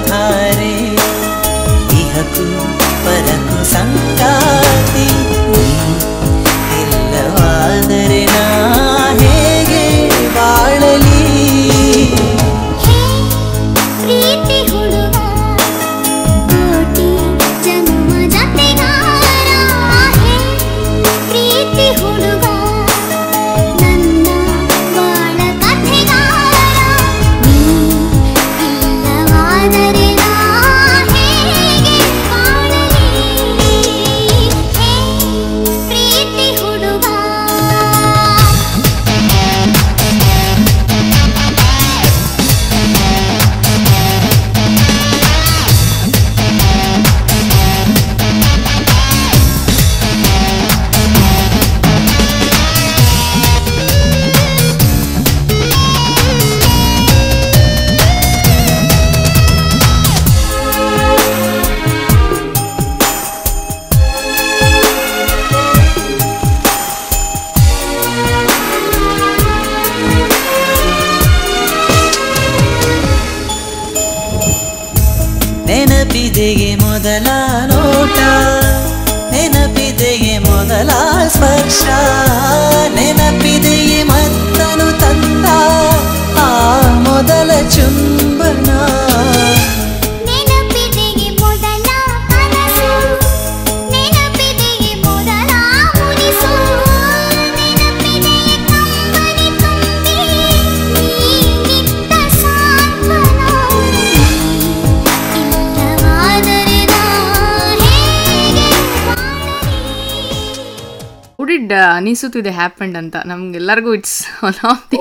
ವುಡಿಡ್ ಅನಿಸುತ್ತಿದೆ ಹ್ಯಾಪಂಡ್ ಅಂತ ನಮ್ಗೆಲ್ಲರಿಗೂ it's one of the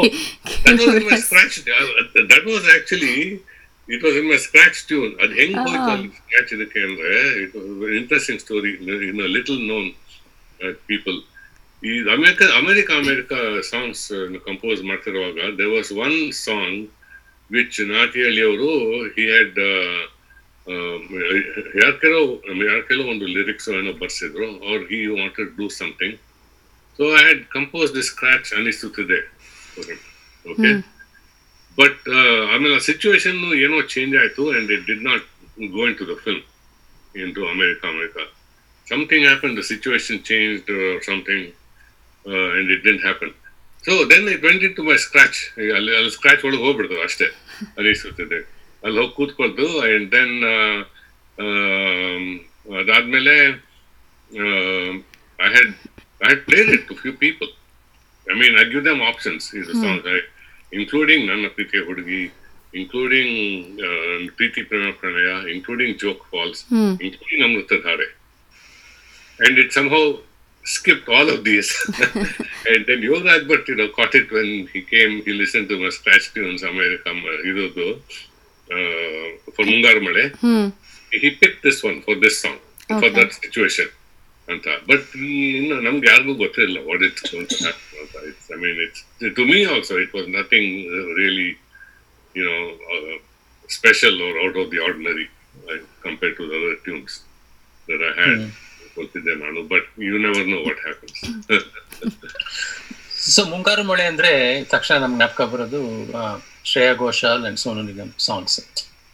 ಇಪ್ಪಾ scratch tune my scratch. In my was actually it was in my scratch tune. ಅದು ಹೆಂಗ್ ಹೋಯ್ತು ಅಲ್ಲಿ ಸ್ಕ್ರಾಚ್ ಇದಕ್ಕೆ ಅಂದ್ರೆ it was interesting story in little known people ಈ America America America songs compose ಮಾಡ್ತಿರುವಾಗ they was one song which Nagathihalli ಅವರು ಹಿ ಹ್ಯಾಡ್ ಯಾರ ಕೆಲವು ಯಾರ ಕೆಲವು ಒಂದು ಲಿರಿಕ್ಸ್ ಏನೋ ಬರ್ಸಿದ್ರು ಅವ್ರು he wanted do something so I had compose the scratch ಅನಿಸುತ್ತಿದೆ ಓಕೆ ಬಟ್ ಆಮೇಲೆ ಸಿಚುವೇಶನ್ ಏನೋ ಚೇಂಜ್ ಆಯ್ತು and it did not go into the film into America America something happen the situation change something and it didn't happen so then it went into my scratch ಅಲ್ಲಿ ಅಲ್ಲಿ ಸ್ಕ್ರಾಚ್ ಒಳಗೆ ಹೋಗ್ಬಿಡ್ತು ಅಷ್ಟೇ ಅನಿಸುತ್ತಿದೆ ಅಲ್ಲಿ ಹೋಗಿ ಕೂತ್ಕೊಳ್ತು ಆ್ಯಂಡ್ ದೆನ್ ಅದಾದಮೇಲೆ I had I had played it to few people. I mean, I give them options. The songs, I, including Nanna Priti Hudgi, including uh, Priti Prema Pranaya, including Joke Falls, including Amrita Dhare. And it somehow skipped all of these. and then Yoga Bhatt, you know, caught it when he came, he listened to my scratch tunes, America, uh, for Mungar Male. He picked this one for this song, for that situation. ಅಂತ. ಬಟ್ ಇನ್ನು ನಮ್ಗೆ ಯಾರಿಗೂ ಗೊತ್ತಿರಲಿಲ್ಲ ವಾಟ್ ಇಟ್ಸ್ ಅಂತ it's I mean it's to me also it was nothing really you know special or out of the ordinary compare to their tunes there I had ಗೊತ್ತಿದ್ದೆ ನಾನು but you never know what happens so Mungaru Male ಅಂದ್ರೆ ತಕ್ಷಣ ನಮ್ಗೆ ಜ್ಞಾಪಕ ಬರೋದು Shreya Ghoshal and Sonu Nigam songs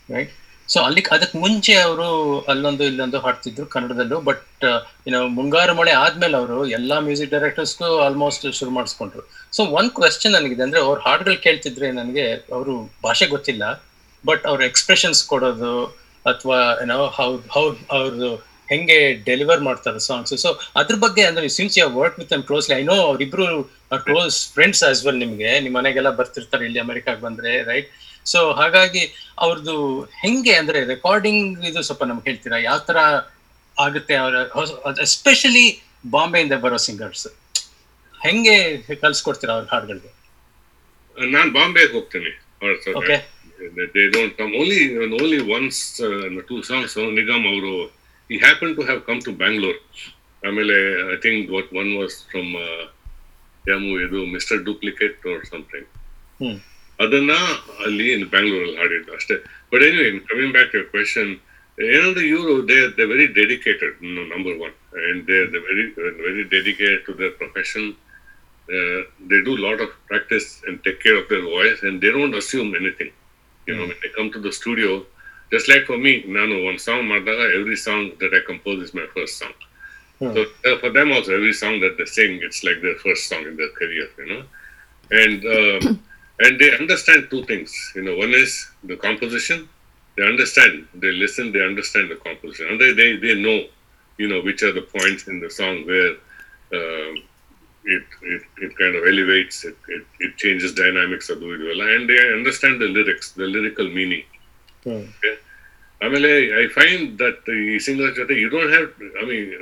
right so ಅಲ್ಲಿ ಅದಕ್ಕೆ ಮುಂಚೆ ಅವರು ಅಲ್ಲೊಂದು ಇಲ್ಲೊಂದು ಹಾಡ್ತಿದ್ರು ಕನ್ನಡದಲ್ಲೂ ಬಟ್ ಏನೋ ಮುಂಗಾರು ಮಳೆ ಆದ್ಮೇಲೆ ಅವರು ಎಲ್ಲಾ ಮ್ಯೂಸಿಕ್ ಡೈರೆಕ್ಟರ್ಸ್ಗೂ ಆಲ್ಮೋಸ್ಟ್ ಶುರು ಮಾಡಿಸ್ಕೊಂಡ್ರು. ಸೊ ಒಂದ್ ಕ್ವೆಶನ್ ನನಗಿದೆ, ಅಂದ್ರೆ ಅವ್ರ ಹಾಡುಗಳು ಕೇಳ್ತಿದ್ರೆ ನನಗೆ ಅವರು ಭಾಷೆ ಗೊತ್ತಿಲ್ಲ ಬಟ್ ಅವ್ರ ಎಕ್ಸ್ಪ್ರೆಷನ್ಸ್ ಕೊಡೋದು ಅಥವಾ ಏನೋ ಹೌ ಹೌ ಅವ್ರದ್ದು ಹೆಂಗೆ ಡೆಲಿವರ್ ಮಾಡ್ತಾರೆ ಸಾಂಗ್ಸ್ ಸೊ ಅದ್ರ ಬಗ್ಗೆ, ಅಂದ್ರೆ since you work with an closely I know ಅವ್ರಿಬ್ರು ಕ್ಲೋಸ್ ಫ್ರೆಂಡ್ಸ್ ಆಸ್ ವೆಲ್ ನಿಮ್ಗೆ. ನಿಮ್ಮ ಮನೆಗೆಲ್ಲ ಬರ್ತಿರ್ತಾರೆ, ಇಲ್ಲಿ ಅಮೆರಿಕಾಗ್ ಬಂದ್ರೆ ರೈಟ್ ಸೊ ಹಾಗಾಗಿ ಅವ್ರದ್ದು ಹೆಂಗೆ ಅಂದ್ರೆ ರೆಕಾರ್ಡಿಂಗ್ ಇದು ಸ್ವಲ್ಪ ನಮ್ಗೆ ಹೇಳ್ತೀರಾ? ಯಾವ ತರ ಆಗುತ್ತೆ ಅವರ ಎಸ್ಪೆಷಲಿ ಬಾಂಬೆಯಿಂದ ಬರೋ ಸಿಂಗರ್ಸ್ ಹೆಂಗೆ ಕಲ್ಸ್ಕೊಡ್ತೀರಾ ಅವ್ರ ಹಾಡುಗಳಿಗೆ? ನಾನು ಬಾಂಬೆಗೆ ಹೋಗ್ತೀನಿ. They don't come only only once two songs Nigam ಅವರು ಈ happen to have come to Bangalore ಆಮೇಲೆ I think what one was from ಯಾಮು ಇದು ಮಿಸ್ಟರ್ ಡೂಪ್ಲಿಕೇಟ್ ಆರ್ ಸಮಥಿಂಗ್ ಅದನ್ನ ಅಲ್ಲಿ ಬ್ಯಾಂಗ್ಳೂರಲ್ಲಿ ಹಾಡಿದ್ದು ಅಷ್ಟೇ but anyway coming back you question ಏನಂದ್ರೆ ಇವರು they they very dedicated number one and they they very very dedicated to their profession they do a lot of practice and take care of their voice and they don't assume anything you know when they come to the studio just like for me nanu one song madaga every song that i compose is my first song so uh, for them also every song that they sing it's like their first song in their career you know and um, And they understand two things. You know, one is the composition. They understand. They listen. They understand the composition. And they, they, they know, you know, which are the points in the song where uh, it, it, it kind of elevates, it, it, it changes dynamics of the video. And they understand the lyrics, the lyrical meaning. Hmm. Okay? I mean, I, find that the singers, you don't have, I mean,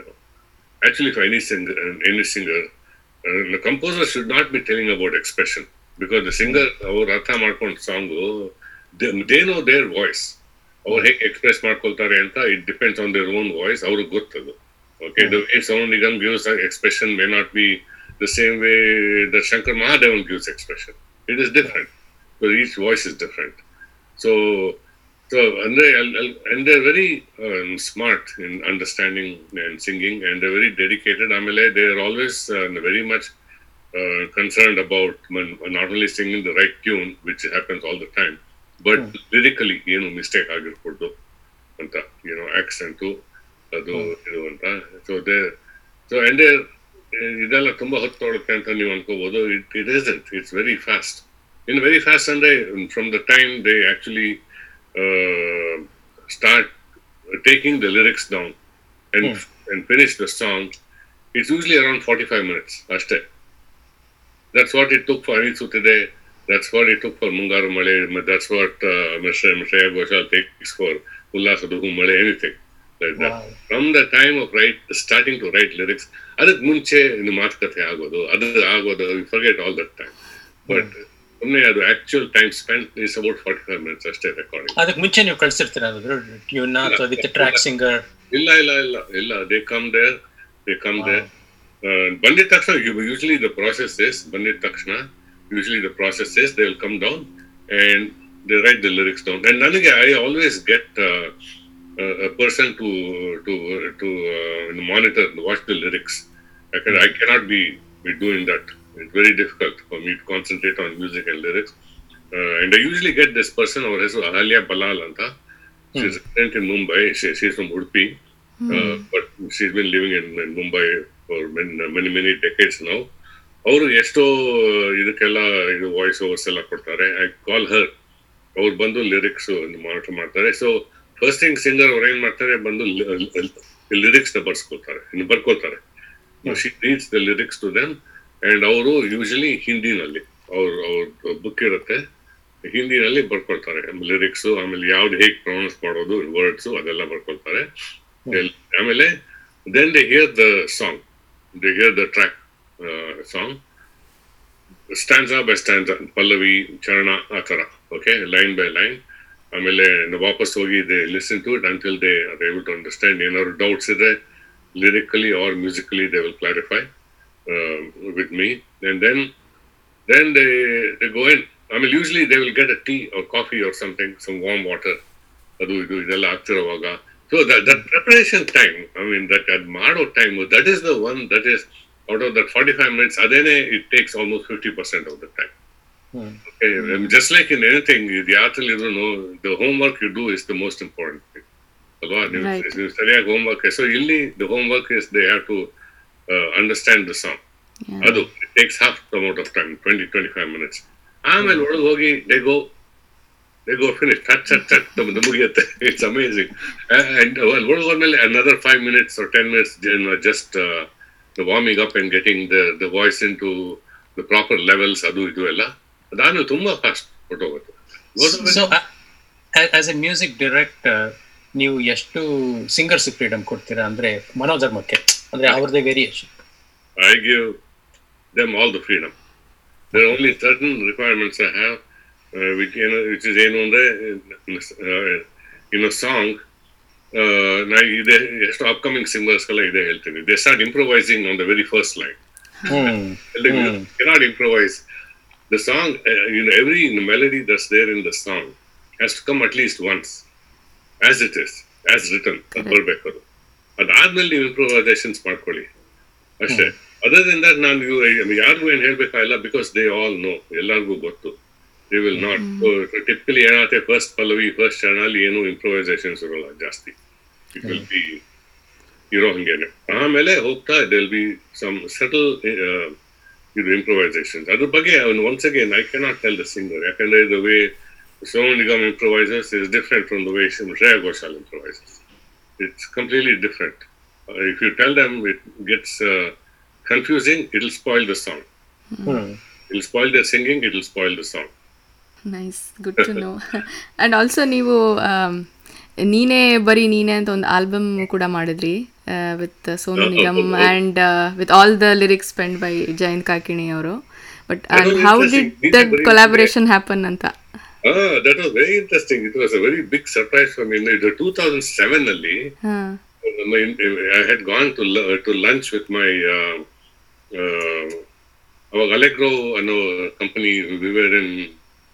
actually for any singer, any singer, uh, the composer should not be telling about expression. Because the singer ಅವ್ರು ಅರ್ಥ ಮಾಡ್ಕೊಂಡು song they know their voice ಅವ್ರು ಹೇಗೆ ಎಕ್ಸ್ಪ್ರೆಸ್ ಮಾಡ್ಕೊಳ್ತಾರೆ ಅಂತ it depends on their own voice ಅವ್ರಿಗೆ ಗೊತ್ತದು. Okay the way Sonu Nigam gives expression may not be the same way the Shankar Mahadevan gives expression it is different each voice is different so so ಅಂದ್ರೆ and they very smart in understanding and singing and they very dedicated ಆಮೇಲೆ they are always very always uh, concerned about when, not only singing the right tune which happens all the time but lyrically you know mistake ಆಗಿರ್ಬೋದು ಅಂತ ಏನೋ ಆಕ್ಸೆಂಟು ಅದು ಇದು ಅಂತ. ಸೊ ದೇ ಸೊ ಅಂಡ್ ಇದೆಲ್ಲ ತುಂಬಾ ಹೊತ್ತು ತೊಗೊಳುತ್ತೆ ಅಂತ ನೀವು ಅನ್ಕೋಬಹುದು it it is it it's very fast in very fast ಅಂದ್ರೆ from the time they actually start taking the lyrics down and and finish the song it's usually around forty five minutes ಅಷ್ಟೇ. That's what it took for Anisuttide. That's what it took for Mungaru Male. That's what uh, Mr. Mr. Ghoshal takes for Ullasaduhu Male, anything like that. Wow. From the time of write, starting to write lyrics, ಅದಕ್ಕೆ ಮುಂಚೆ ಇನ್ನು ಮಾತುಕತೆ ಆಗೋದು ಅದು ಆಗೋದು forget all that time but ಸುಮ್ಮನೆ ಅದು actual time spend is about forty five minutes ಅಷ್ಟೇ ರೆಕಾರ್ಡಿಂಗ್ ಅದಕ್ಕೆ ಮುಂಚೆ ನೀವು ಕಳ್ಸಿರ್ತೀರ ಟ್ಯೂನ್ ವಿತ್ ಟ್ರ್ಯಾಕ್ ಸಿಂಗರ್ ಇಲ್ಲ ಇಲ್ಲ ಇಲ್ಲ ಇಲ್ಲ they come there they come there ಬಂದಿದ ತಕ್ಷಣ ಯೂಶಲಿ ದ ಪ್ರಾಸೆಸ್ ಇಸ್ ಬಂದಿದ ತಕ್ಷಣ usually the process is they will come down and they write the lyrics down and ನನಗೆ I always get person to to to monitor watch the lyrics ಯಾಕಂದ್ರೆ I cannot be be doing that it's very difficult for me to concentrate on music and lyrics and I usually get this person ಅವ್ರ ಹೆಸರು ಅಹಲ್ಯಾ ಬಲಾಲ್ ಅಂತ She's resident in Mumbai. She, she's from Udupi, uh, but she's been living in, in Mumbai for men many many decades ನಾವು ಅವರು ಎಷ್ಟೋ ಇದಕ್ಕೆಲ್ಲ ಇದು ವಾಯ್ಸ್ ಓವರ್ಸ್ ಎಲ್ಲ ಕೊಡ್ತಾರೆ. ಐ ಕಾಲ್ ಹರ್ ಅವ್ರು ಬಂದು ಲಿರಿಕ್ಸ್ ಮಾನಿಟರ್ ಮಾಡ್ತಾರೆ. ಸೊ ಫಸ್ಟ್ ಥಿಂಗ್ ಸಿಂಗರ್ ಅವ್ರು ಏನ್ ಮಾಡ್ತಾರೆ? ಬಂದು ಲಿರಿಕ್ಸ್ನ ಬರ್ಸ್ಕೊತಾರೆ. ಇನ್ನು ಬರ್ಕೋತಾರೆ. She reads the lyrics to them and ಅವರು ಯೂಶಲಿ ಹಿಂದಿನಲ್ಲಿ ಅವ್ರ ಅವ್ರ ಬುಕ್ ಇರುತ್ತೆ. ಹಿಂದಿನಲ್ಲಿ ಬರ್ಕೊಳ್ತಾರೆ. ಲಿರಿಕ್ಸ್ ಆಮೇಲೆ ಯಾವ್ದು ಹೇಗೆ ಪ್ರೊನೌನ್ಸ್ ಮಾಡೋದು ವರ್ಡ್ಸ್ ಅದೆಲ್ಲ ಬರ್ಕೊಳ್ತಾರೆ. ಆಮೇಲೆ then they hear the song they hear the track song stanza by stanza Pallavi ಚರಣ ಆ ಥರ. ಓಕೆ ಲೈನ್ ಬೈ ಲೈನ್ ಆಮೇಲೆ ವಾಪಸ್ ಹೋಗಿ they listen to it until they are able to understand ಏನಾದ್ರು ಡೌಟ್ಸ್ ಇದೆ lyrically or musically they will clarify with me and then then they they go in ಆಮೇಲೆ usually they will get a tea or coffee or something some warm water ಅದು, ಇದು, ಇದೆಲ್ಲ ಆಗ್ತಿರುವಾಗ so that preparation time I mean that ಅದು ಮಾಡೋ time that is the one that is out of that forty five minutes ಅದೇನೆ it takes almost fifty percent of the time just like in anything ಇದು ಯಾತ್ರಲ್ಲಿ ಇದ್ರು the homework you do is the most important thing ಅಲ್ವಾ ನೀವು Right. ನೀವು ಸರಿಯಾಗಿ ಹೋಮ್ ವರ್ಕ್ ಸೊ ಇಲ್ಲಿ the homework is they have to understand the song ಅದು takes half amount of time twenty twenty five minutes ಆಮೇಲೆ ಒಳಗೆ ಹೋಗಿ they go they go finish touch touch touch ನಮ್ದು ಮುಗಿಯುತ್ತೆ ಇಟ್ಸ್ ಅಮೇಸಿಂಗ್ ಅಂಡ್ ಹೋದ್ಮೇಲೆ another five minutes or ten minutes just warming up and getting the the voice into the proper levels ಅದು ಇದು ಎಲ್ಲ ನಾನು ತುಂಬಾ fast ಹೊಟ್ಟೋಗುತ್ತೆ so as a music director ನೀವು ಎಷ್ಟು ಸಿಂಗರ್ಸ್ ಫ್ರೀಡಮ್ ಕೊಡ್ತೀರಾ? ಅಂದ್ರೆ ಮನೋಧರ್ಮಕ್ಕೆ. ಅಂದ್ರೆ ಅವ್ರದ್ದೇ variation I give them all the freedom. There are only certain requirements I have, which, you know, which is in song ನಾ ಇದೆ ಎಷ್ಟು ಅಪ್ಕಮಿಂಗ್ ಸಿಂಗರ್ಸ್ಗೆಲ್ಲ ಇದೆ ಹೇಳ್ತೀನಿ they start improvising on the very first line cannot cannot the song in every you know, every melody that's there in the song has to once as it is as it is, as written. ಅದು ಬರ್ಬೇಕು ಅದು ಅದಾದ್ಮೇಲೆ ನೀವು ಇಂಪ್ರೂವೈಸೇಷನ್ಸ್ ಮಾಡ್ಕೊಳ್ಳಿ ಅಷ್ಟೇ ಅದರಿಂದ ನಾನು ಯಾರಿಗೂ ಏನ್ ಹೇಳ್ಬೇಕಾಗಿಲ್ಲ ಬಿಕಾಸ್ ದೇ ಆಲ್ ನೋ ಎಲ್ಲರಿಗೂ ಗೊತ್ತು ದೇ ವಿಲ್ ನಾಟ್ ಟಿಪಿಕಲಿ ಏನಾಗುತ್ತೆ ಫಸ್ಟ್ ಪಲ್ಲವಿ ಫಸ್ಟ್ ಚಾನಲ್ ಏನು ಇಂಪ್ರೂವೈಸೇಷನ್ಸ್ ಇರೋಲ್ಲ ಜಾಸ್ತಿ ಇಟ್ ವಿಲ್ ಬಿ ಇರೋ ಹಂಗೇನೆ ಆಮೇಲೆ ಹೋಗ್ತಾ ದೇಲ್ ಬಿ ಸಮ್ ಸೆಟಲ್ ಇದು ಇಂಪ್ರೂವೈಸೇಷನ್ಸ್ ಅದ್ರ ಬಗ್ಗೆ once again I cannot tell the singer ಯಾಕಂದ್ರೆ the way Sonu Nigam improvises is different from the way Shreya Ghoshal improvises it's completely different if you tell them it gets confusing it confusing, it'll spoil the song. Hmm It'll spoil their singing, it'll spoil the song. Nice good to know and also ನೀವು ಆಮ್, ನೀನೇ ಬರೀ ನೀನೇ ಅಂತ ಒಂದು ಆಲ್ಬಮ್ ಕೂಡ ಮಾಡಿದ್ರಿ with Sonu Nigam and with all the lyrics penned by Jayant Kaikini ಅವರು. But how. Did that collaboration happen ಅಂತ? Ah, that was very interesting. It was a very big surprise for me. In the 2007 ಅಲ್ಲಿ, ಹಾಂ. my, I had gone to lu- to lunch with my uh, uh, ಅವಾಗ ಅಲೆಗ್ರೋ ಅನ್ನೋ company we were in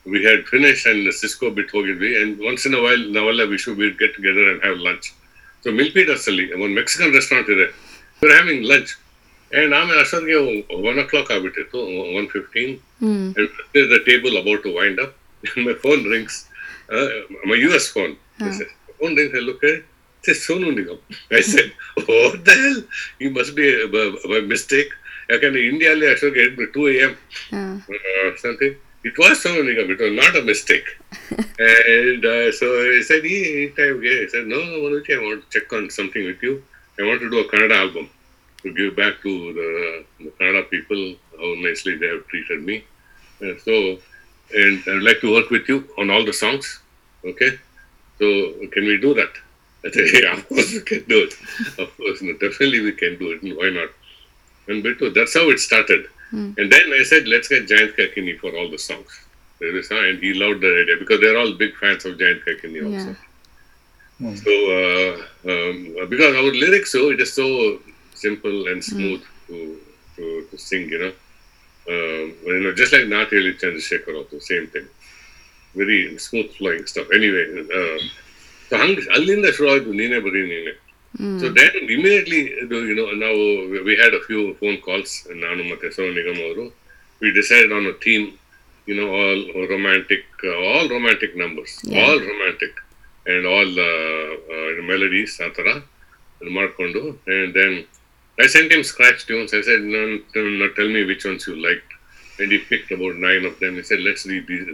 we had finish and Cisco ಬಿಟ್ಟು ಹೋಗಿದ್ವಿ ಅಂಡ್ ಒನ್ಸ್ ಇನ್ ವೈಲ್ ನಾವೆಲ್ಲ ವಿ ಶು we get together and have lunch so Milpitas ಅಲ್ಲಿ ಒಂದು ಮೆಕ್ಸಿಕನ್ ರೆಸ್ಟೋರೆಂಟ್ ಇದೆ. ವಿರ್ ಹ್ಯಾವಿಂಗ್ ಲಂಚ್ ಅಂಡ್ ಆಮೇಲೆ ಅಷ್ಟೊತ್ತಿಗೆ ಒನ್ ಓ ಕ್ಲಾಕ್ ಆಗ್ಬಿಟ್ಟಿತ್ತು one fifteen the table about to wind up my phone rings my U S phone phone rings look Sonu Nigam I said oh the hell it, must be a, by mistake. ಯಾಕಂದ್ರೆ ಇಂಡಿಯಾದಲ್ಲಿ ಅಷ್ಟೊತ್ತಿಗೆ ಎಂಟು two A M something. It was Nigam. It was not a mistake. and uh, so I said, he time yeah. I said, no, no, Manuji, I want to check on something with you. I want to do a Kannada album to give back to the, the Kannada people how nicely they have treated me. Uh, so, and I would like to work with you on all the songs. Okay, so can we do that? I said, yeah, of course we can do it. Of course, no, definitely we can do it. Why not? And Bittu, that's how it started. And then I said, let's get Jayant Kakini for all the songs. Uh, and he loved that idea because they're all big fans of Jayant Kakini also. So, uh, um, because our lyrics, so it is so simple and smooth to, to, to sing, you know. Um, you know, just like Nathili Chandrasekhar also, same thing. Very smooth flowing stuff. Anyway, uh, so ಹಂಗ್ ಅಲ್ಲಿಂದ ಶುರು ಆಯ್ತು Neene Bari Neene so then immediately ಇದು you ನಾವು we had a few phone calls ನಾನು ಮತ್ತೆ ಸೋನು ನಿಗಮ್ ಅವರು. We decide on a theme you know all romantic all romantic numbers all romantic and all melodies ಆ ಥರ ಮಾಡಿಕೊಂಡು. And then I sent him scratch tunes I said tell me which ones you like and he pick about nine of them He said let's do these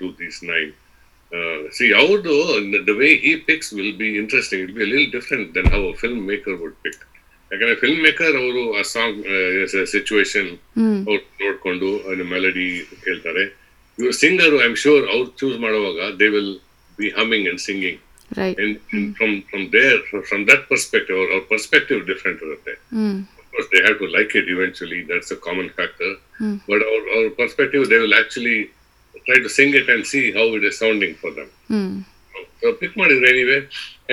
do these nine." Uh, see, although the, the way he picks will be interesting, it will be a little different than how a filmmaker would pick. ಯಾಕಂದ್ರೆ ಫಿಲ್ಮ್ ಮೇಕರ್ ಅವರು ಆ ಸಾಂಗ್ ಸಿಚುವೇಶನ್ ಅವ್ರು ನೋಡ್ಕೊಂಡು ಒಂದು ಮೆಲಡಿ ಕೇಳ್ತಾರೆ melody, singer I am sure, ಅವ್ರು ಚೂಸ್ ಮಾಡುವಾಗ they will be humming and singing right and from from there from that perspective or, our perspective different ಇರುತ್ತೆ hmm of course they have to like it eventually that's a common factor but our, our perspective they will actually try to sing it and see how it is sounding for them hmm so pick ಮಾಡಿದ್ರು anyway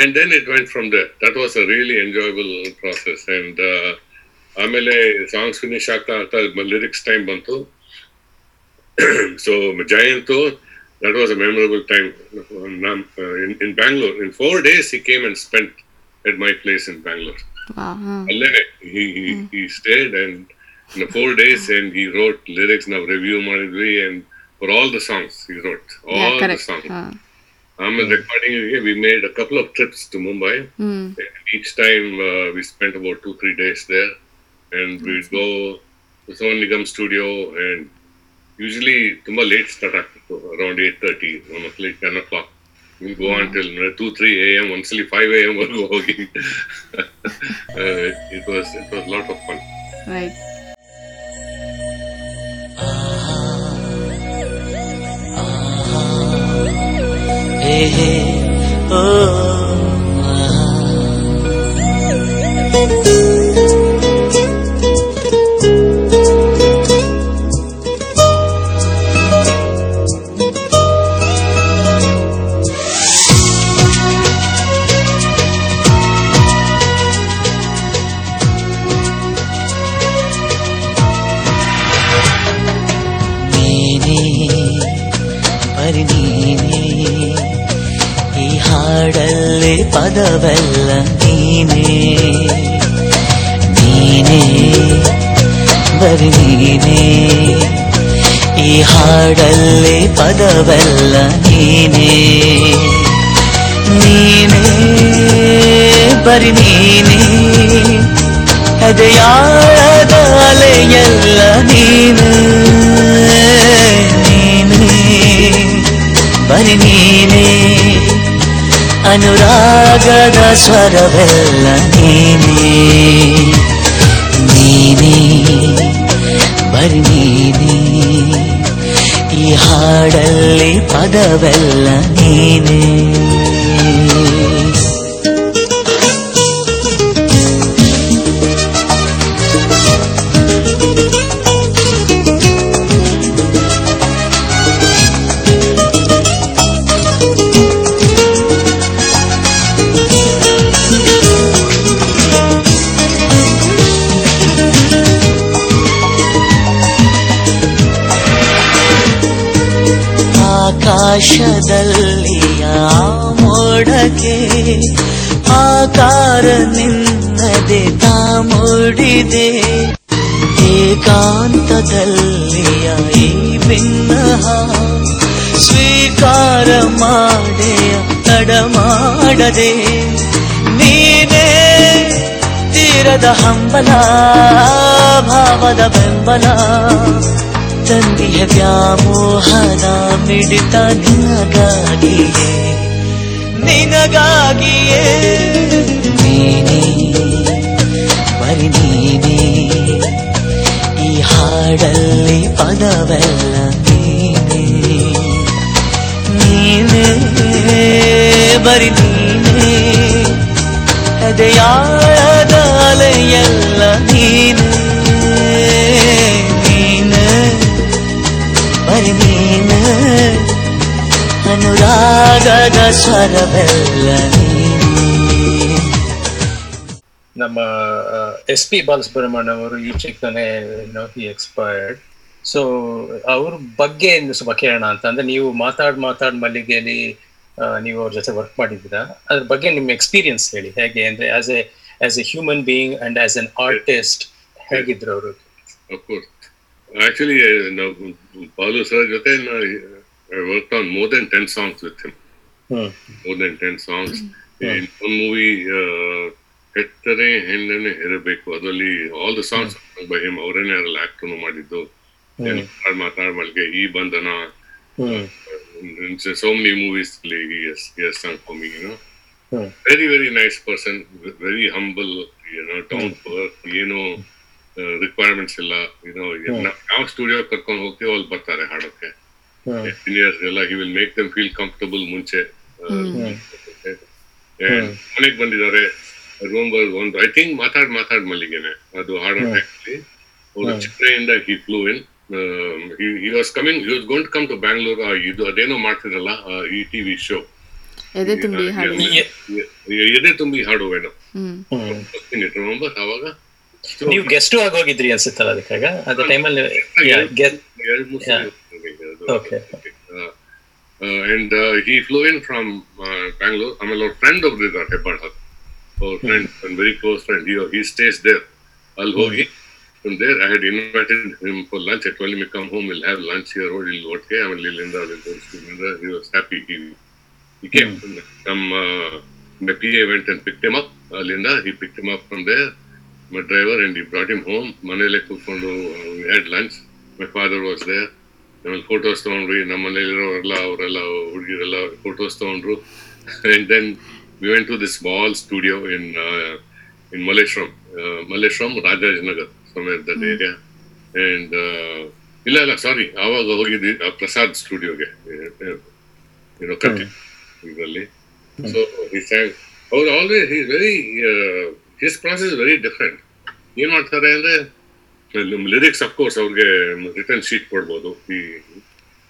and then it went from there that was a really enjoyable process and uh, ಆಮೇಲೆ ಸಾಂಗ್ಸ್ ಫಿನಿಶ್ ಆಗ್ತಾ ಆಗ್ತಾ ಲಿರಿಕ್ಸ್ ಟೈಮ್ ಬಂತು ಸೊ ಜಯಂತು that was a memorable time Nam- uh, in, in Bangalore. In four days, he came and spent at my place in Bangalore. ವಾ ಹಾ Allene, he, he, he stayed and in the four days and he wrote lyrics now review ಮಾಡಿದ್ವಿ and for all the songs he wrote all the correct songs ಹಾ ಆಮೇಲೆ recording ಗೆ we made a couple of trips to Mumbai hmm and each time uh, we spent about two three days there and we'd go to Son Nigam studio and usually ತುಂಬಾ ಲೇಟ್ ಸ್ಟಾರ್ಟ್ ಆಗ್ತಿತ್ತು around eight thirty mostly ten o'clock will go until two three A M ಒಂದ್ಸಲಿ ಫೈವ್ ಎ ಎಮ್ ವರ್ಗು ಹೋಗಿ it was it was lot of fun right ಹೇ ಹೇ ಓ ಪದವೆಲ್ಲ ನೀನೇ. ನೀನೇ, ಬರಿ ನೀನೇ. ಈ ಹಾಡಲ್ಲಿ ಪದವೆಲ್ಲ ನೀನೇ. ನೀನೇ, ಬರಿ ನೀನೇ. ಅದೆಯಾದ ಅಲೆಯಲ್ಲ ನೀನು. ನೀನೇ, ಬರಿ ನೀನೇ. ಅನುರಾಗದ ಸ್ವರವೆಲ್ಲ ನೀನೇ ನೀನೇ ಬರಿ ನೀನೇ ಈ ಹಾಡಲ್ಲಿ ಪದವೆಲ್ಲ ನೀನೇ ಆಕಾಶದಲ್ಲಿ ಆ ಮೋಡಕ್ಕೆ ಆಕಾರ ನಿನ್ನದೆ ತಾ ಮೂಡಿದೆ. ಏಕಾಂತದಲ್ಲಿಯ ಈ ಭಿನ್ನ ಸ್ವೀಕಾರ ತಡ ತಡ ಮಾಡದೆ. ನೀನೇ ತೀರದ ಹಂಬಲ, ಭಾವದ ಬೆಂಬಲ. ತಂದೆಯ ವ್ಯಾಮೋಹದ ಮಿಡಿತ ನಿನಗಾಗಿಯೇ. ನಿನಗಾಗಿಯೇ. ನೀನೇ, ಬರಿ ನೀನೇ. ಈ ಹಾಡಲ್ಲಿ ಪದವೆಲ್ಲ ನೀನೇ. ನೀನೇ, ಬರಿ ನೀನೇ. ಎದೆಯಾಳದ ಅಲೆಯೆಲ್ಲ ನೀನೇ. ನೀನೇ ಅನುರಾಗದ ಸ್ವರವೆಲ್ಲ ನಮ್ಮ ಎಸ್ ಪಿ ಬಾಲಸುಬ್ರಹ್ಮಣ್ಯ ಅವರು ಈ ಚಿಕ್ಕನೆ ನೋ ಹಿ ಎಕ್ಸ್ಪೈರ್ಡ್ ಸೊ ಅವ್ರ ಬಗ್ಗೆ ಏನು ಸ್ವಲ್ಪ ಕೇಳೋಣ ಅಂತ. ಅಂದ್ರೆ ನೀವು ಮಾತಾಡ್ ಮಾತಾಡ್ ಮಲ್ಲಿಗೆಯಲ್ಲಿ ನೀವು ಅವ್ರ ಜೊತೆ ವರ್ಕ್ ಮಾಡಿದ್ದೀರಾ? ಅದ್ರ ಬಗ್ಗೆ ನಿಮ್ಮ ಎಕ್ಸ್ಪೀರಿಯನ್ಸ್ ಹೇಳಿ. ಹೇಗೆ ಅಂದ್ರೆ as a as a human being and as an artist ಹೇಗಿದ್ರು ಅವರು? Of course. Actually, uh, no, Paulo sir jothe na, I worked on more than 10 songs with him. Huh. More than 10 songs. In one movie, uh, ಹೆತ್ತರೆ ಹೆಣ್ಣನೆ ಇರಬೇಕು ಅದರಲ್ಲಿ all the songs by him ಅವರೇನೆ ಅದ್ರಲ್ಲಿ ಆಕ್ಟ್ ಮಾಡಿದ್ದು. ಮಾತಾಡ್ ಮಲ್ಗೆ ಈ ಬಂಧನ so many movies he has, he has sung for me, you know. Very, very nice person, very humble, you know, down to earth, ಏನು ರಿಕ್ವೈರ್ಮೆಂಟ್ಸ್ ಇಲ್ಲ ಏನೋ ಯಾವ ಸ್ಟುಡಿಯೋ ಕರ್ಕೊಂಡು ಹೋಗ್ತೀವೋ ಅಲ್ಲಿ ಬರ್ತಾರೆ ಹಾಡೋಕೆ ಹ್ಮ್. ಇಂಜಿನಿಯರ್ಸ್ ಎಲ್ಲ he will make them feel comfortable ಮುಂಚೆ. ಮನೆಗೆ ಬಂದಿದ್ದಾರೆ. ರಿಮೆಂಬರ್ ಒಂದು ಐ ಥಿಂಕ್ ಮಾತಾಡ್ ಮಾತಾಡ್ ಮಲ್ಲಿಗೆನೆ. ಅದು ಹಾಡೋ ಟೈಮಲ್ಲಿ ಅವರು ಚೆನ್ನೈಯಿಂದ he flew in he was coming you was gone to come to Bangalore ಇದು ಅದೇನೋ ಮಾಡ್ತಿರಲ್ಲ ಆ, ಈ ಟಿವಿ ಶೋ ಎದೆ ತುಂಬಿ ಹಾಡು ಎದೆ ತುಂಬಿ ಹಾಡುವೇನೋ ಹ್ಮ್. ಹ್ಮ್. ರಿಮೆಂಬರ್ ಅವಾಗ ನೀವು ಗೆಸ್ಟ್ ಆಗಿ ಹೋಗಿದ್ರಿ ಅನ್ಸುತ್ತಲ್ಲ ಅದಕ್ಕಾಗ ಅದ ಟೈಮಲ್ಲಿ. Uh, uh, uh, he flew in from uh, Bangalore. ಆಮೇಲೆ ಅವ್ರ ಫ್ರೆಂಡ್ ಒಬ್ರು ಇದ್ದಾರೆ ಹೆಬ್ಬಾಳ್ ಹತ್ರ ಅವ್ರ ಫ್ರೆಂಡ್ ಒಂದು very close friend he he stays there ಅಲ್ಲಿ ಹೋಗಿ from there I had invited him for lunch. at told him, come home, we'll have lunch here, or he'll okay, I will Lilinda, we'll go to. He was happy. He, he came. Some uh, my PA went and picked him up. linda he picked him up from there. My driver and he brought him home. ಮನೇಲೆ ಕೂತ್ಕೊಂಡು we had lunch. My father was there. ಆಮೇಲೆ ಫೋಟೋಸ್ ತಗೊಂಡ್ರಿ. ನಮ್ಮ ಮನೇಲಿರೋರೆಲ್ಲ ಅವರೆಲ್ಲ ಹುಡುಗಿರೆಲ್ಲ ಫೋಟೋಸ್ ತಗೊಂಡ್ರು. And then we went to this small studio in in Malleshwaram Malleshwaram Rajajinagar somewhere that area and ಇಲ್ಲ ಇಲ್ಲ ಸಾರಿ ಆವಾಗ ಹೋಗಿದ್ವಿ ಆ ಪ್ರಸಾದ್ ಸ್ಟುಡಿಯೋಗೆ ಏನೋ ಕಟ್ಟಿ ಇದರಲ್ಲಿ. ಸೊ ಅವ್ರು always is very his process very different ಏನ್ ಮಾಡ್ತಾರೆ ಅಂದ್ರೆ ಲಿರಿಕ್ಸ್ ಅಫ್ಕೋರ್ಸ್ ಅವ್ರಿಗೆ ರಿಟರ್ನ್ ಶೀಟ್ ಕೊಡ್ಬೋದು. ಈ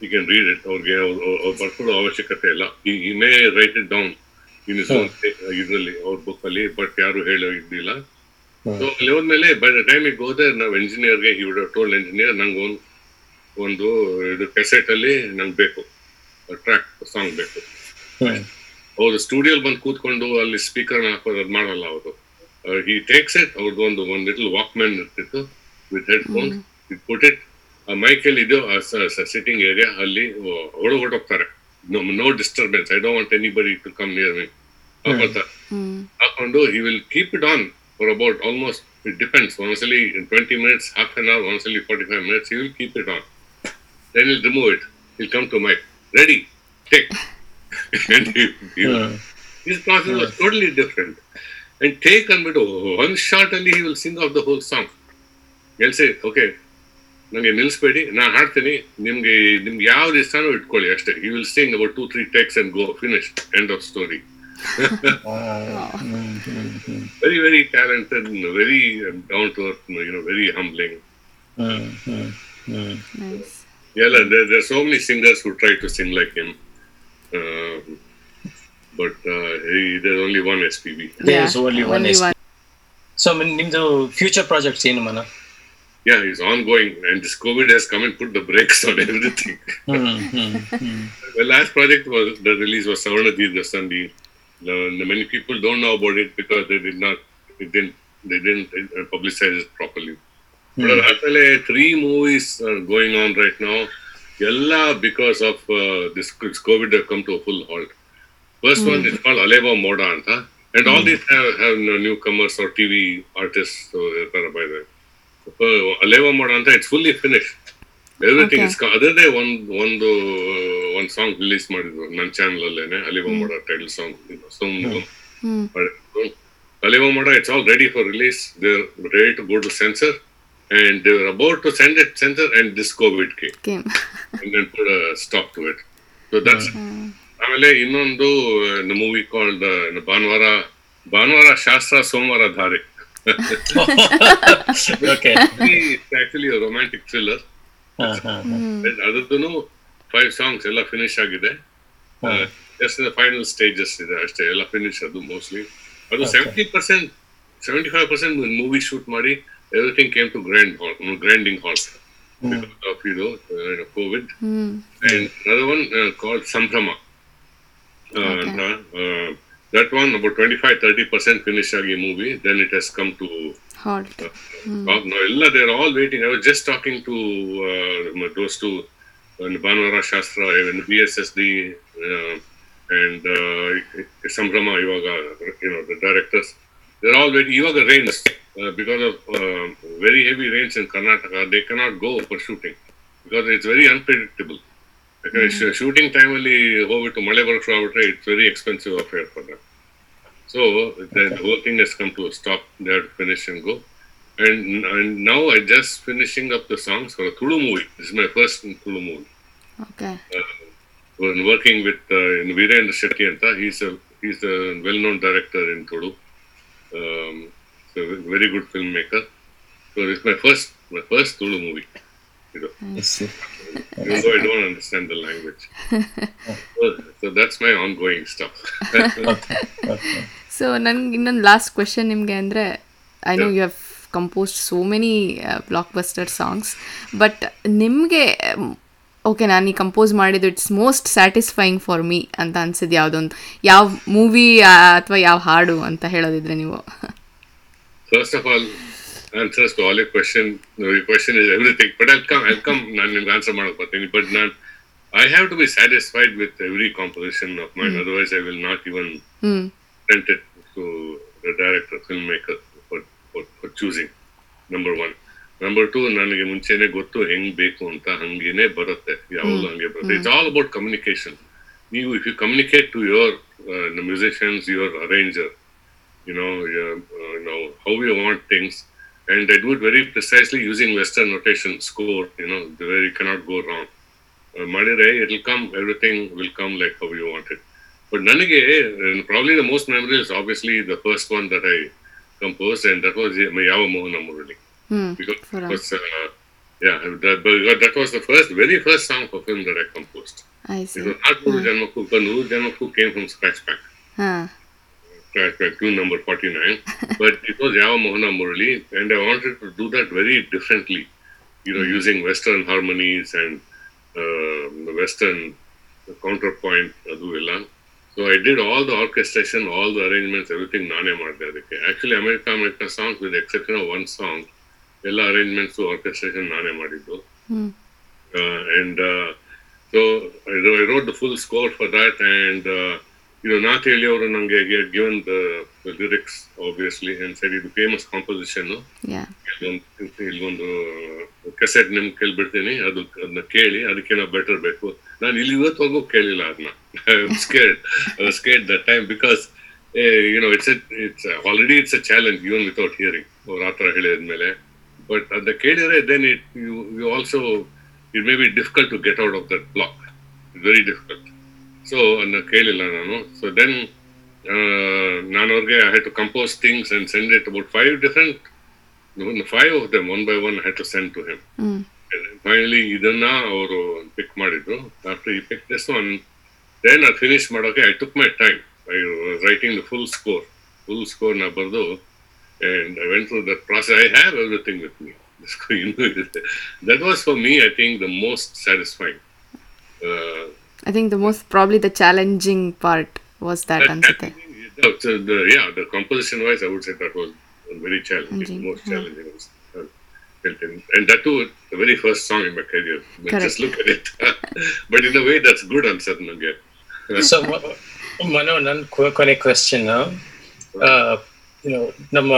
ಯು ಕ್ಯಾನ್ ರೀಡ್ ಇಟ್ ಅವ್ರಿಗೆ ಅವ್ರು ಬರ್ಕೊಳ್ಳೋ ಅವಶ್ಯಕತೆ ಇಲ್ಲ. ಈ may write it down in his ಇದರಲ್ಲಿ ಅವ್ರ ಬುಕ್ ಅಲ್ಲಿ ಬಟ್ ಯಾರು ಹೇಳೋ ಇದ್ದಿಲ್ಲ. ಸೊ ಅಲ್ಲಿ ಹೋದ್ಮೇಲೆ ಬೈ ದ ಟೈಮ್ ಈಗ ಹೋದ್ರೆ ನಾವು ಎಂಜಿನಿಯರ್ಗೆ ಈ ಟೋಲ್ಡ್ ಎಂಜಿನಿಯರ್ ನಂಗೆ ಒಂದು ಒಂದು ಇದು ಕೆಸೆಟ್ ಅಲ್ಲಿ ನಂಗೆ ಬೇಕು. ಟ್ರ್ಯಾಕ್ ಸಾಂಗ್ ಬೇಕು. ಅವ್ರು ಸ್ಟುಡಿಯೋಲ್ ಬಂದು ಕೂತ್ಕೊಂಡು ಅಲ್ಲಿ ಸ್ಪೀಕರ್ ಹಾಕೋದು ಅದು ಮಾಡಲ್ಲ ಅವರು. ಹಿ ಟೇಕ್ಸ್ ಇಟ್ ಅವ್ರದ್ದು ಒಂದು ಒಂದು ಲಿಟಲ್ ವಾಕ್ ಮ್ಯಾನ್ ಇರ್ತಿತ್ತು with headphone it put it ಆ ಮೈಕಲ್ಲಿ ಇದು ಸಿಟ್ಟಿಂಗ್ ಏರಿಯಾ ಅಲ್ಲಿ ಹೊಡ ಹೊರಟೋಗ್ತಾರೆ no disturbance I don't want anybody to come near me ಹಾಕೋತಾರೆ ಹಾಕೊಂಡು he will keep it on for about almost it depends ಒಂದ್ಸಲಿ twenty minutes half an hour ಒಂದ್ಸಲಿ forty five minutes he will keep it on then will remove it will come to my ready take and he, he, his process and take ಅಂದ್ಬಿಟ್ಟು ಒನ್ ಶಾರ್ಟ್ ಅಲ್ಲಿ he will sing of the whole song LC okay ನನಗೆ ನಿಲ್ಲಿಸ್ಬೇಡಿ ನಾನು ಹಾಡ್ತೀನಿ. ನಿಮ್ಗೆ ನಿಮ್ಗೆ ಯಾವ ಇಷ್ಟನೂ ಇಟ್ಕೊಳ್ಳಿ ಅಷ್ಟೇ. You will sing about two three takes and go finish end of story very very talented very down to work you know very humbling ಎಲ್ಲ there so many singers try to sing like him Uh, but uh, he, is only one SPB. There's only one only SP. one. So ನಿಮ್ದು ಫ್ಯೂಚರ್ ಪ್ರಾಜೆಕ್ಟ್ಸ್ ಏನು ಮನ Yeah, he's ongoing, and this COVID has come and put the brakes on everything. the last project was the release was Savarnadhi Dasandi. The, many people don't know about it because they did not, it didn't, they didn't uh, publicize it properly. But actually, three movies are going on right now. Yella because of uh, this, this COVID have come to a full halt. First one is called Aleva Moda Anta. And all these have, have newcomers or TV artists so by the Aleva Moda Anta, it's fully finished. Everything Okay. is called. other day one ಒಂದು ಒಂದು ಸಾಂಗ್ ರಿಲೀಸ್ ಮಾಡಿದ್ರು ನನ್ನ ಚಾನಲ್ ಅಲ್ಲೇನೆ title ಮೋಡ ಟೈಟಲ್ ಸಾಂಗ್ ಸೋಮ್ ಅಲಿವ ಮೋಡ it's all ready for release they're ready to go to censor and they're about to send it censor and this Covid K censor and then put a ಆಮೇಲೆ ಇನ್ನೊಂದು ಮೂವಿ ಕಾಲ್ಡ್ ಭಾನುವಾರ ಭಾನುವಾರ ಶಾಸ್ತ್ರ ಸೋಮವಾರ ಧಾರೆ ಓಕೆ ಆಕ್ಚುಲಿ ರೊಮ್ಯಾಂಟಿಕ್ ಥ್ರಿಲ್ಲರ್ ಹಾ ಹಾ ಅದರದ್ದು ಫೈವ್ ಸಾಂಗ್ಸ್ ಎಲ್ಲ ಫಿನಿಶ್ ಆಗಿದೆ. ಜಸ್ಟ್ ಫೈನಲ್ ಸ್ಟೇಜಸ್ ಇದೆ ಅಷ್ಟೇ ಎಲ್ಲ ಫಿನಿಶ್ ಅದು ಮೋಸ್ಟ್ಲಿ ಅದು seventy percent seventy five percent movie shoot ಮಾಡಿ everything came to grand halt grinding halt Covid and other one called uh, called Sambrama. Uh, Okay. uh, that one about 25 30% finish agi movie. Then it has come to halt no Now, they are all waiting. I was just talking to uh, those to uh, Banwara Shastra and BSSD uh, and uh, Sambrama Ivaga, you know, the directors. They're all waiting. Ivaga rains uh, because of uh, very heavy shooting ಟೈಮಲ್ಲಿ ಹೋಗ್ಬಿಟ್ಟು ಮಳೆ ಬರೋಕ್ ಶುರು ಆಗ್ಬಿಟ್ರೆ it's very expensive affair for them so whole thing has come to stop that finish and go and and now I just finishing up the songs for Tulu movie is my first Tulu movie working with Virendra Shetty ಅಂತ he's is a well known director in Tulu very good film maker so it's my first my first Tulu movie ಇದು even I don't understand the language. so, so that's my ongoing stuff. So ನನ್ಗೆ ಇನ್ನೊಂದು ಲಾಸ್ಟ್ ಕ್ವೆಶನ್ ನಿಮಗೆ ಅಂದರೆ I know you have composed so many blockbuster songs but ನಿಮಗೆ ಓಕೆ ನಾನು ಈ ಕಂಪೋಸ್ ಮಾಡಿದ್ದು it's most satisfying for me ಅಂತ ಅನ್ಸಿದ್ದು ಯಾವುದೊಂದು ಯಾವ ಮೂವಿ ಅಥವಾ ಯಾವ ಹಾಡು ಅಂತ ಹೇಳೋದಿದ್ರೆ ನೀವು First of all, answers to all your question. Your question is everything. But I'll come. I'll come. ನಾನು ನಿಮ್ಗೆ ಆನ್ಸರ್ ಮಾಡಕ್ ಬರ್ತೀನಿ ಬಟ್ ನಾನು I have to be satisfied with every composition of mind otherwise I will not even it to the director, filmmaker for, for, for choosing. Number one. Number two ನನಗೆ ಮುಂಚೆನೆ ಗೊತ್ತು ಹೆಂಗ್ ಬೇಕು ಅಂತ ಹಂಗೇನೆ ಬರುತ್ತೆ ಯಾವಾಗ ಹಂಗೆ ಬರುತ್ತೆ ಇಟ್ಸ್ ಆಲ್ ಅಬೌಟ್ ಕಮ್ಯುನಿಕೇಶನ್ ನೀವು if you communicate to your musicians your arranger you know how you want know and they do it very precisely using Western notation score. You know, where you cannot go wrong. rai it will come, everything will come like how you want it. But ನನಗೆ and probably the most memorable is obviously the first one that I composed, and that was ಯಾವ Mohana Murali. uh, that was the first, very first song for film that I composed. I see. See was not Nuru Janmaku, but Nuru Janmakku came to number 49 but it was Yava Mohana Murali and I wanted to do that very differently you know using western harmonies and uh, western counterpoint ಅದು ಎಲ್ಲ so I did all the orchestration all the arrangements everything ನಾನೇ ಮಾಡಿದೆ ಅದಕ್ಕೆ actually America America songs with the exception of one song ಎಲ್ಲ arrangements orchestration ನಾನೇ ಮಾಡಿದ್ದು ಹ್ಞೂ uh, and uh, so I, wrote- I wrote the you know Nath Eli ಅವರು ನಂಗೆ given the given the, the lyrics obviously and said ಇದು ಫೇಮಸ್ ಕಾಂಪೋಸಿಷನ್ ಇಲ್ಲೊಂದು ಕೆಸೆಟ್ ನಿಮ್ಗೆ ಕೇಳ್ಬಿಡ್ತೀನಿ ಅದು ಅದನ್ನ ಕೇಳಿ ಅದಕ್ಕೇನೋ ಬೆಟರ್ ಬೇಕು. ನಾನು ಇಲ್ಲಿ ಇವತ್ತವರೆಗೂ ಕೇಳಿಲ್ಲ ಅದನ್ನ skate that time because you know it's it's already it's a challenge even without hearing ಅವ್ರು ಆ ಥರ ಹೇಳಿದ್ಮೇಲೆ. ಬಟ್ ಅದನ್ನ ಕೇಳಿದ್ರೆ then it you you also it may be difficult to get out of that block very difficult so ಅದನ್ನ ಕೇಳಿಲ್ಲ ನಾನು. ಸೊ ದೆನ್ ನಾನು ಅವ್ರಿಗೆ I had to compose things and send it about five different five of them one by one had to send to him. Finally ಇದನ್ನ ಅವರು ಪಿಕ್ ಮಾಡಿದ್ರು. ಆಫ್ಟರ್ ಈ ಪಿಕ್ ದಿಸ್ ಒನ್ ದೆನ್ ಅದು ಫಿನಿಶ್ ಮಾಡೋಕೆ I took my time I writing the full score full score ನಾ ಬರೆದು and I went that that process I have everything with me ಇನ್ನೂ ಇದೆ that was for me I think the Most satisfying I think the most probably the challenging part was that ಅನ್ಸುತ್ತೆ So the, yeah, the composition wise, I would say that was very challenging, Challenging, most yeah. challenging. was, uh, built in. And that too, the very first song in my career. But Correct. Just look at it. but in a way, that's good on certain again. So Mano ನನ್ನ ಕೊ- ಕೊನೆ ಕ್ವೆಶ್ಚನ್ ನಮ್ಮ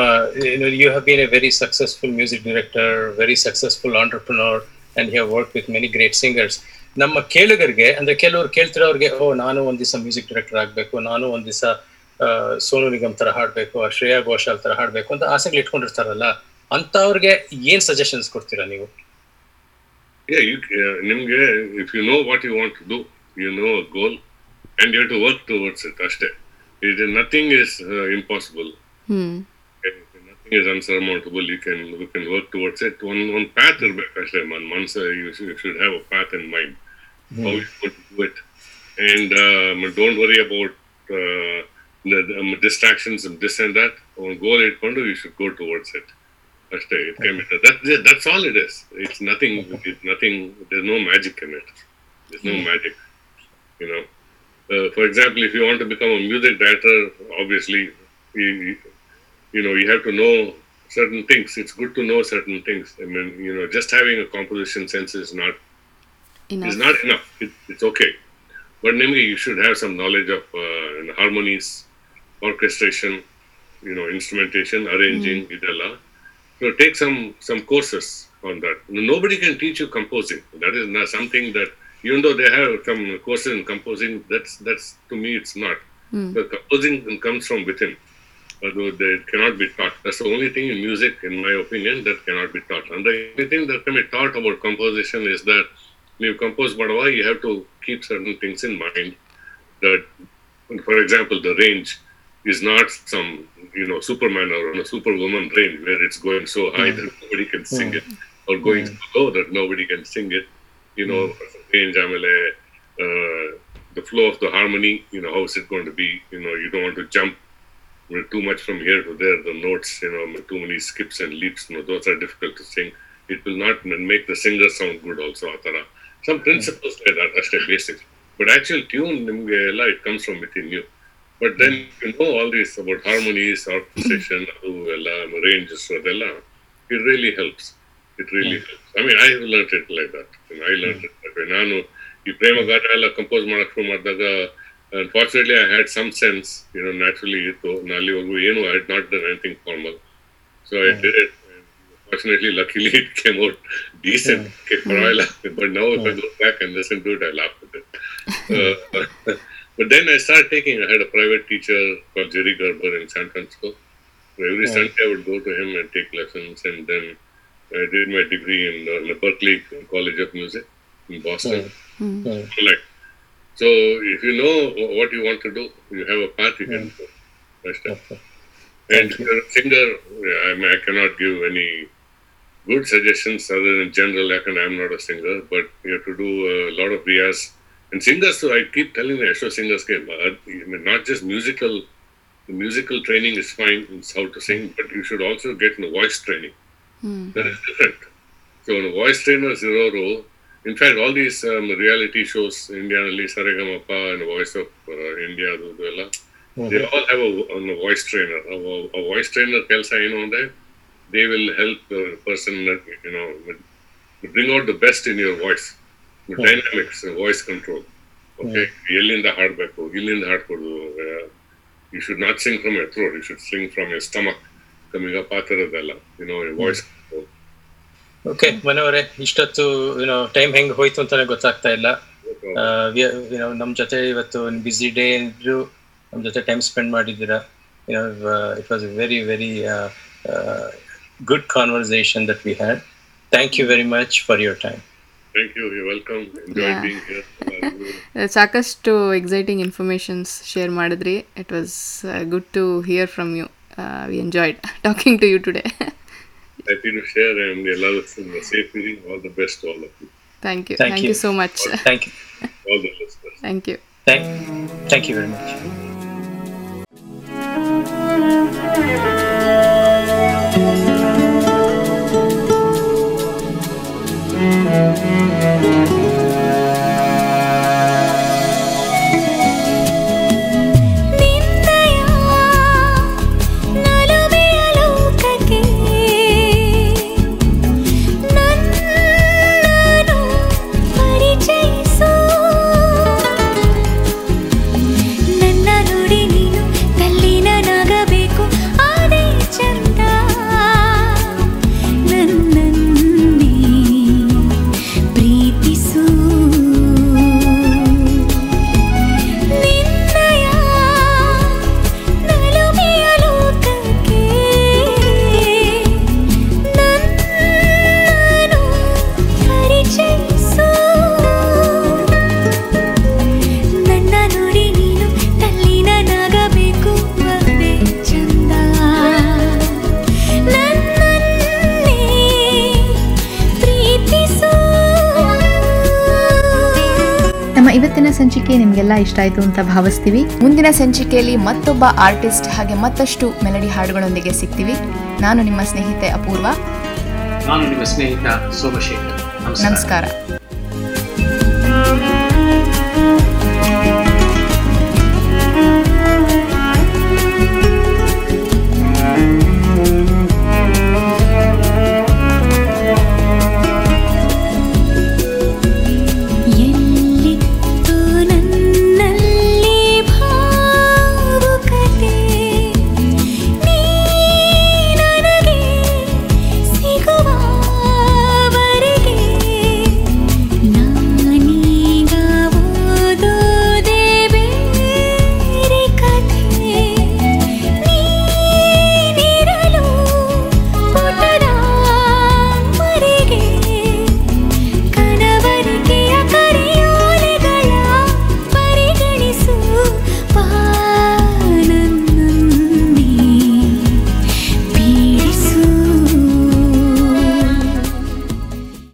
you have been a very successful music director very successful entrepreneur and have work with many great singers ನಮ್ಮ ಕೇಳುಗರಿಗೆ ಅಂದ್ರೆ ಕೆಲವರು ಕೇಳ್ತಿರೋರಿಗೆ ಓ ನಾನು ಒಂದ್ ದಿವಸ ಮ್ಯೂಸಿಕ್ ಡೈರೆಕ್ಟರ್ ಆಗ್ಬೇಕು ನಾನು ಒಂದ್ ದಿವಸ ಸೋನು ನಿಗಮ್ ತರ ಹಾಡ್ಬೇಕು ಆ ಶ್ರೇಯಾ ಘೋಷಾಲ್ ತರ ಹಾಡ್ಬೇಕು ಅಂತ ಆಸೆಗಳು ಇಟ್ಕೊಂಡಿರ್ತಾರಲ್ಲ ಅಂತವ್ರಿಗೆ ಏನ್ ಸಜೆಷನ್ಸ್ ಕೊಡ್ತೀರಾ ನೀವು uh, ನಿಮ್ಗೆ if you know what you want do you know goal and you to work towards it towards it. ಅಷ್ಟೇ. It nothing is is uh, impossible. Hmm Okay? Nothing is unsurmountable. You can you can work towards it. One one path ಇರ್ಬೇಕು ಅಷ್ಟೇ. One once uh, you, should, you should have a path in mind. How you want to do it, and um, don't worry about uh, the, the um, distractions and this and that. One goal ಇಟ್ಕೊಂಡು you should go towards it. ಅಷ್ಟೇ it can be that, that's all it is it's nothing it's nothing there's no magic in it there's no magic you know uh, for example if you want to become a music director obviously you, know you have to know certain things. It's good to know certain things. I mean you know just having a composition sense is not is enough. not enough. It, it's okay. But namely you should have some knowledge of uh, harmonies orchestration you know instrumentation arranging idella so take some some courses on that. Nobody can teach you composing. That is not something that even though they have some courses in composing that's that's to me it's not. The composing comes from within although they cannot be taught. That's the only thing in music in my opinion that cannot be taught. And the only thing that can be taught about composition is that when you compose Badava, you have to keep certain things in mind. That for example the range is not some you know superman or a superwoman range where it's going so high that nobody can sing it or going so low that nobody can sing it. You know range amele uh, the flow of the harmony you know how is it going to be? You know you don't want to jump you know, too much from here to there the notes you know too many skips and leaps you know those are difficult to sing it will not make the singer sound good also atara some principles like that ಅಷ್ಟೇ basic but actual tune it comes from within you but then you know all this about harmonies orchestration ranges ಅದೆಲ್ಲ it really helps it really helps i mean i have learned it like that you know, i learned it that way ನಾನು ಈ ಪ್ರೇಮ ಗಾನ ಎಲ್ಲ ಕಂಪೋಸ್ ಮಾಡಕ್ ಶುರು ಮಾಡಿದಾಗ Unfortunately I had some sense you know naturally ಇತ್ತು ನಾನು ಅಲ್ಲಿವರೆಗೂ ಏನು I had not done anything formal so i did it Fortunately, luckily, it came out decent. Okay, ಪರವಾಗಿಲ್ಲ. But now, if I go back and listen to it, I laugh at it. Uh, but then I started taking. I had a private teacher called Jerry Gerber in San Francisco. So every Sunday, I would go to him and take lessons. And then I did my degree in uh, the Berkeley College of Music in Boston. Like, so if you know what you want to do, you have a path you can go. That's. And if you're a singer, I, mean, I cannot give any good suggestions other than general, like, and I'm not a singer, but you have to do a lot of riyas. And singers, so I keep telling the Ashwa singers, okay, I mean, not just musical, the musical training is fine, it's how to sing, but you should also get in the voice training. Hmm. That is different. So, in voice trainers, Iroro, in fact, all these um, reality shows, Indian Saregamappa and Voice of uh, India, ಎಲ್ಲ, they all have a, a voice trainer. A, a voice trainer ಕೆಲಸ ಏನು ಅಂದ್ರೆ they will help the person you know bring out the best in your voice dynamics voice control okay ಎಲ್ಲಿಂದ ಹಾಡಬೇಕು ಇಲ್ಲಿಂದ ಹಾಡ್ಕೊಡು you should not sing from from throat you should sing from your stomach coming up ಆ ಥರದ್ದೆಲ್ಲ ಯು ನೋ ವಾಯ್ಸ್ ಓಕೆ ಮನೋರೆ ಇಷ್ಟೊತ್ತು ಏನೋ ಟೈಮ್ ಹೆಂಗ್ ಹೋಯ್ತು ಅಂತಾನೆ ಗೊತ್ತಾಗ್ತಾ ಇಲ್ಲ. ನಮ್ ನಮ್ಮ ಜೊತೆ ಇವತ್ತು ಬಿಸಿ ಡೇ ಇದ್ರು ನಮ್ ಜೊತೆ ಟೈಮ್ ಸ್ಪೆಂಡ್ ಮಾಡಿದ್ದೀರಾ? ಏನೋ it was very very good conversation that we had thank you very much for your time ಸಾಕಷ್ಟು ಎಕ್ಸೈಟಿಂಗ್ ಇನ್ಫಾರ್ಮೇಶನ್ಸ್ ಶೇರ್ ಮಾಡಿದ್ರಿ. It was good to hear from you we enjoyed talking to you today happy to share and a lot Yelalathan safely. All the best to all of you. Thank you. Thank, thank you. you. so much. All, thank you. All the best. Thank you. Thank, thank you very much. Mm-hmm. ನಿಮಗೆಲ್ಲ ಇಷ್ಟ ಆಯಿತು ಅಂತ ಭಾವಿಸ್ತೀವಿ. ಮುಂದಿನ ಸಂಚಿಕೆಯಲ್ಲಿ ಮತ್ತೊಬ್ಬ ಆರ್ಟಿಸ್ಟ್ ಹಾಗೆ ಮತ್ತಷ್ಟು ಮೆಲಡಿ ಹಾಡುಗಳೊಂದಿಗೆ ಸಿಗ್ತೀವಿ. ನಾನು ನಿಮ್ಮ ಸ್ನೇಹಿತೆ ಅಪೂರ್ವ. ನಾನು ನಿಮ್ಮ ಸ್ನೇಹಿತ ಸೋಮಶೇಖರ್. ನಮಸ್ಕಾರ. ನಮಸ್ಕಾರ.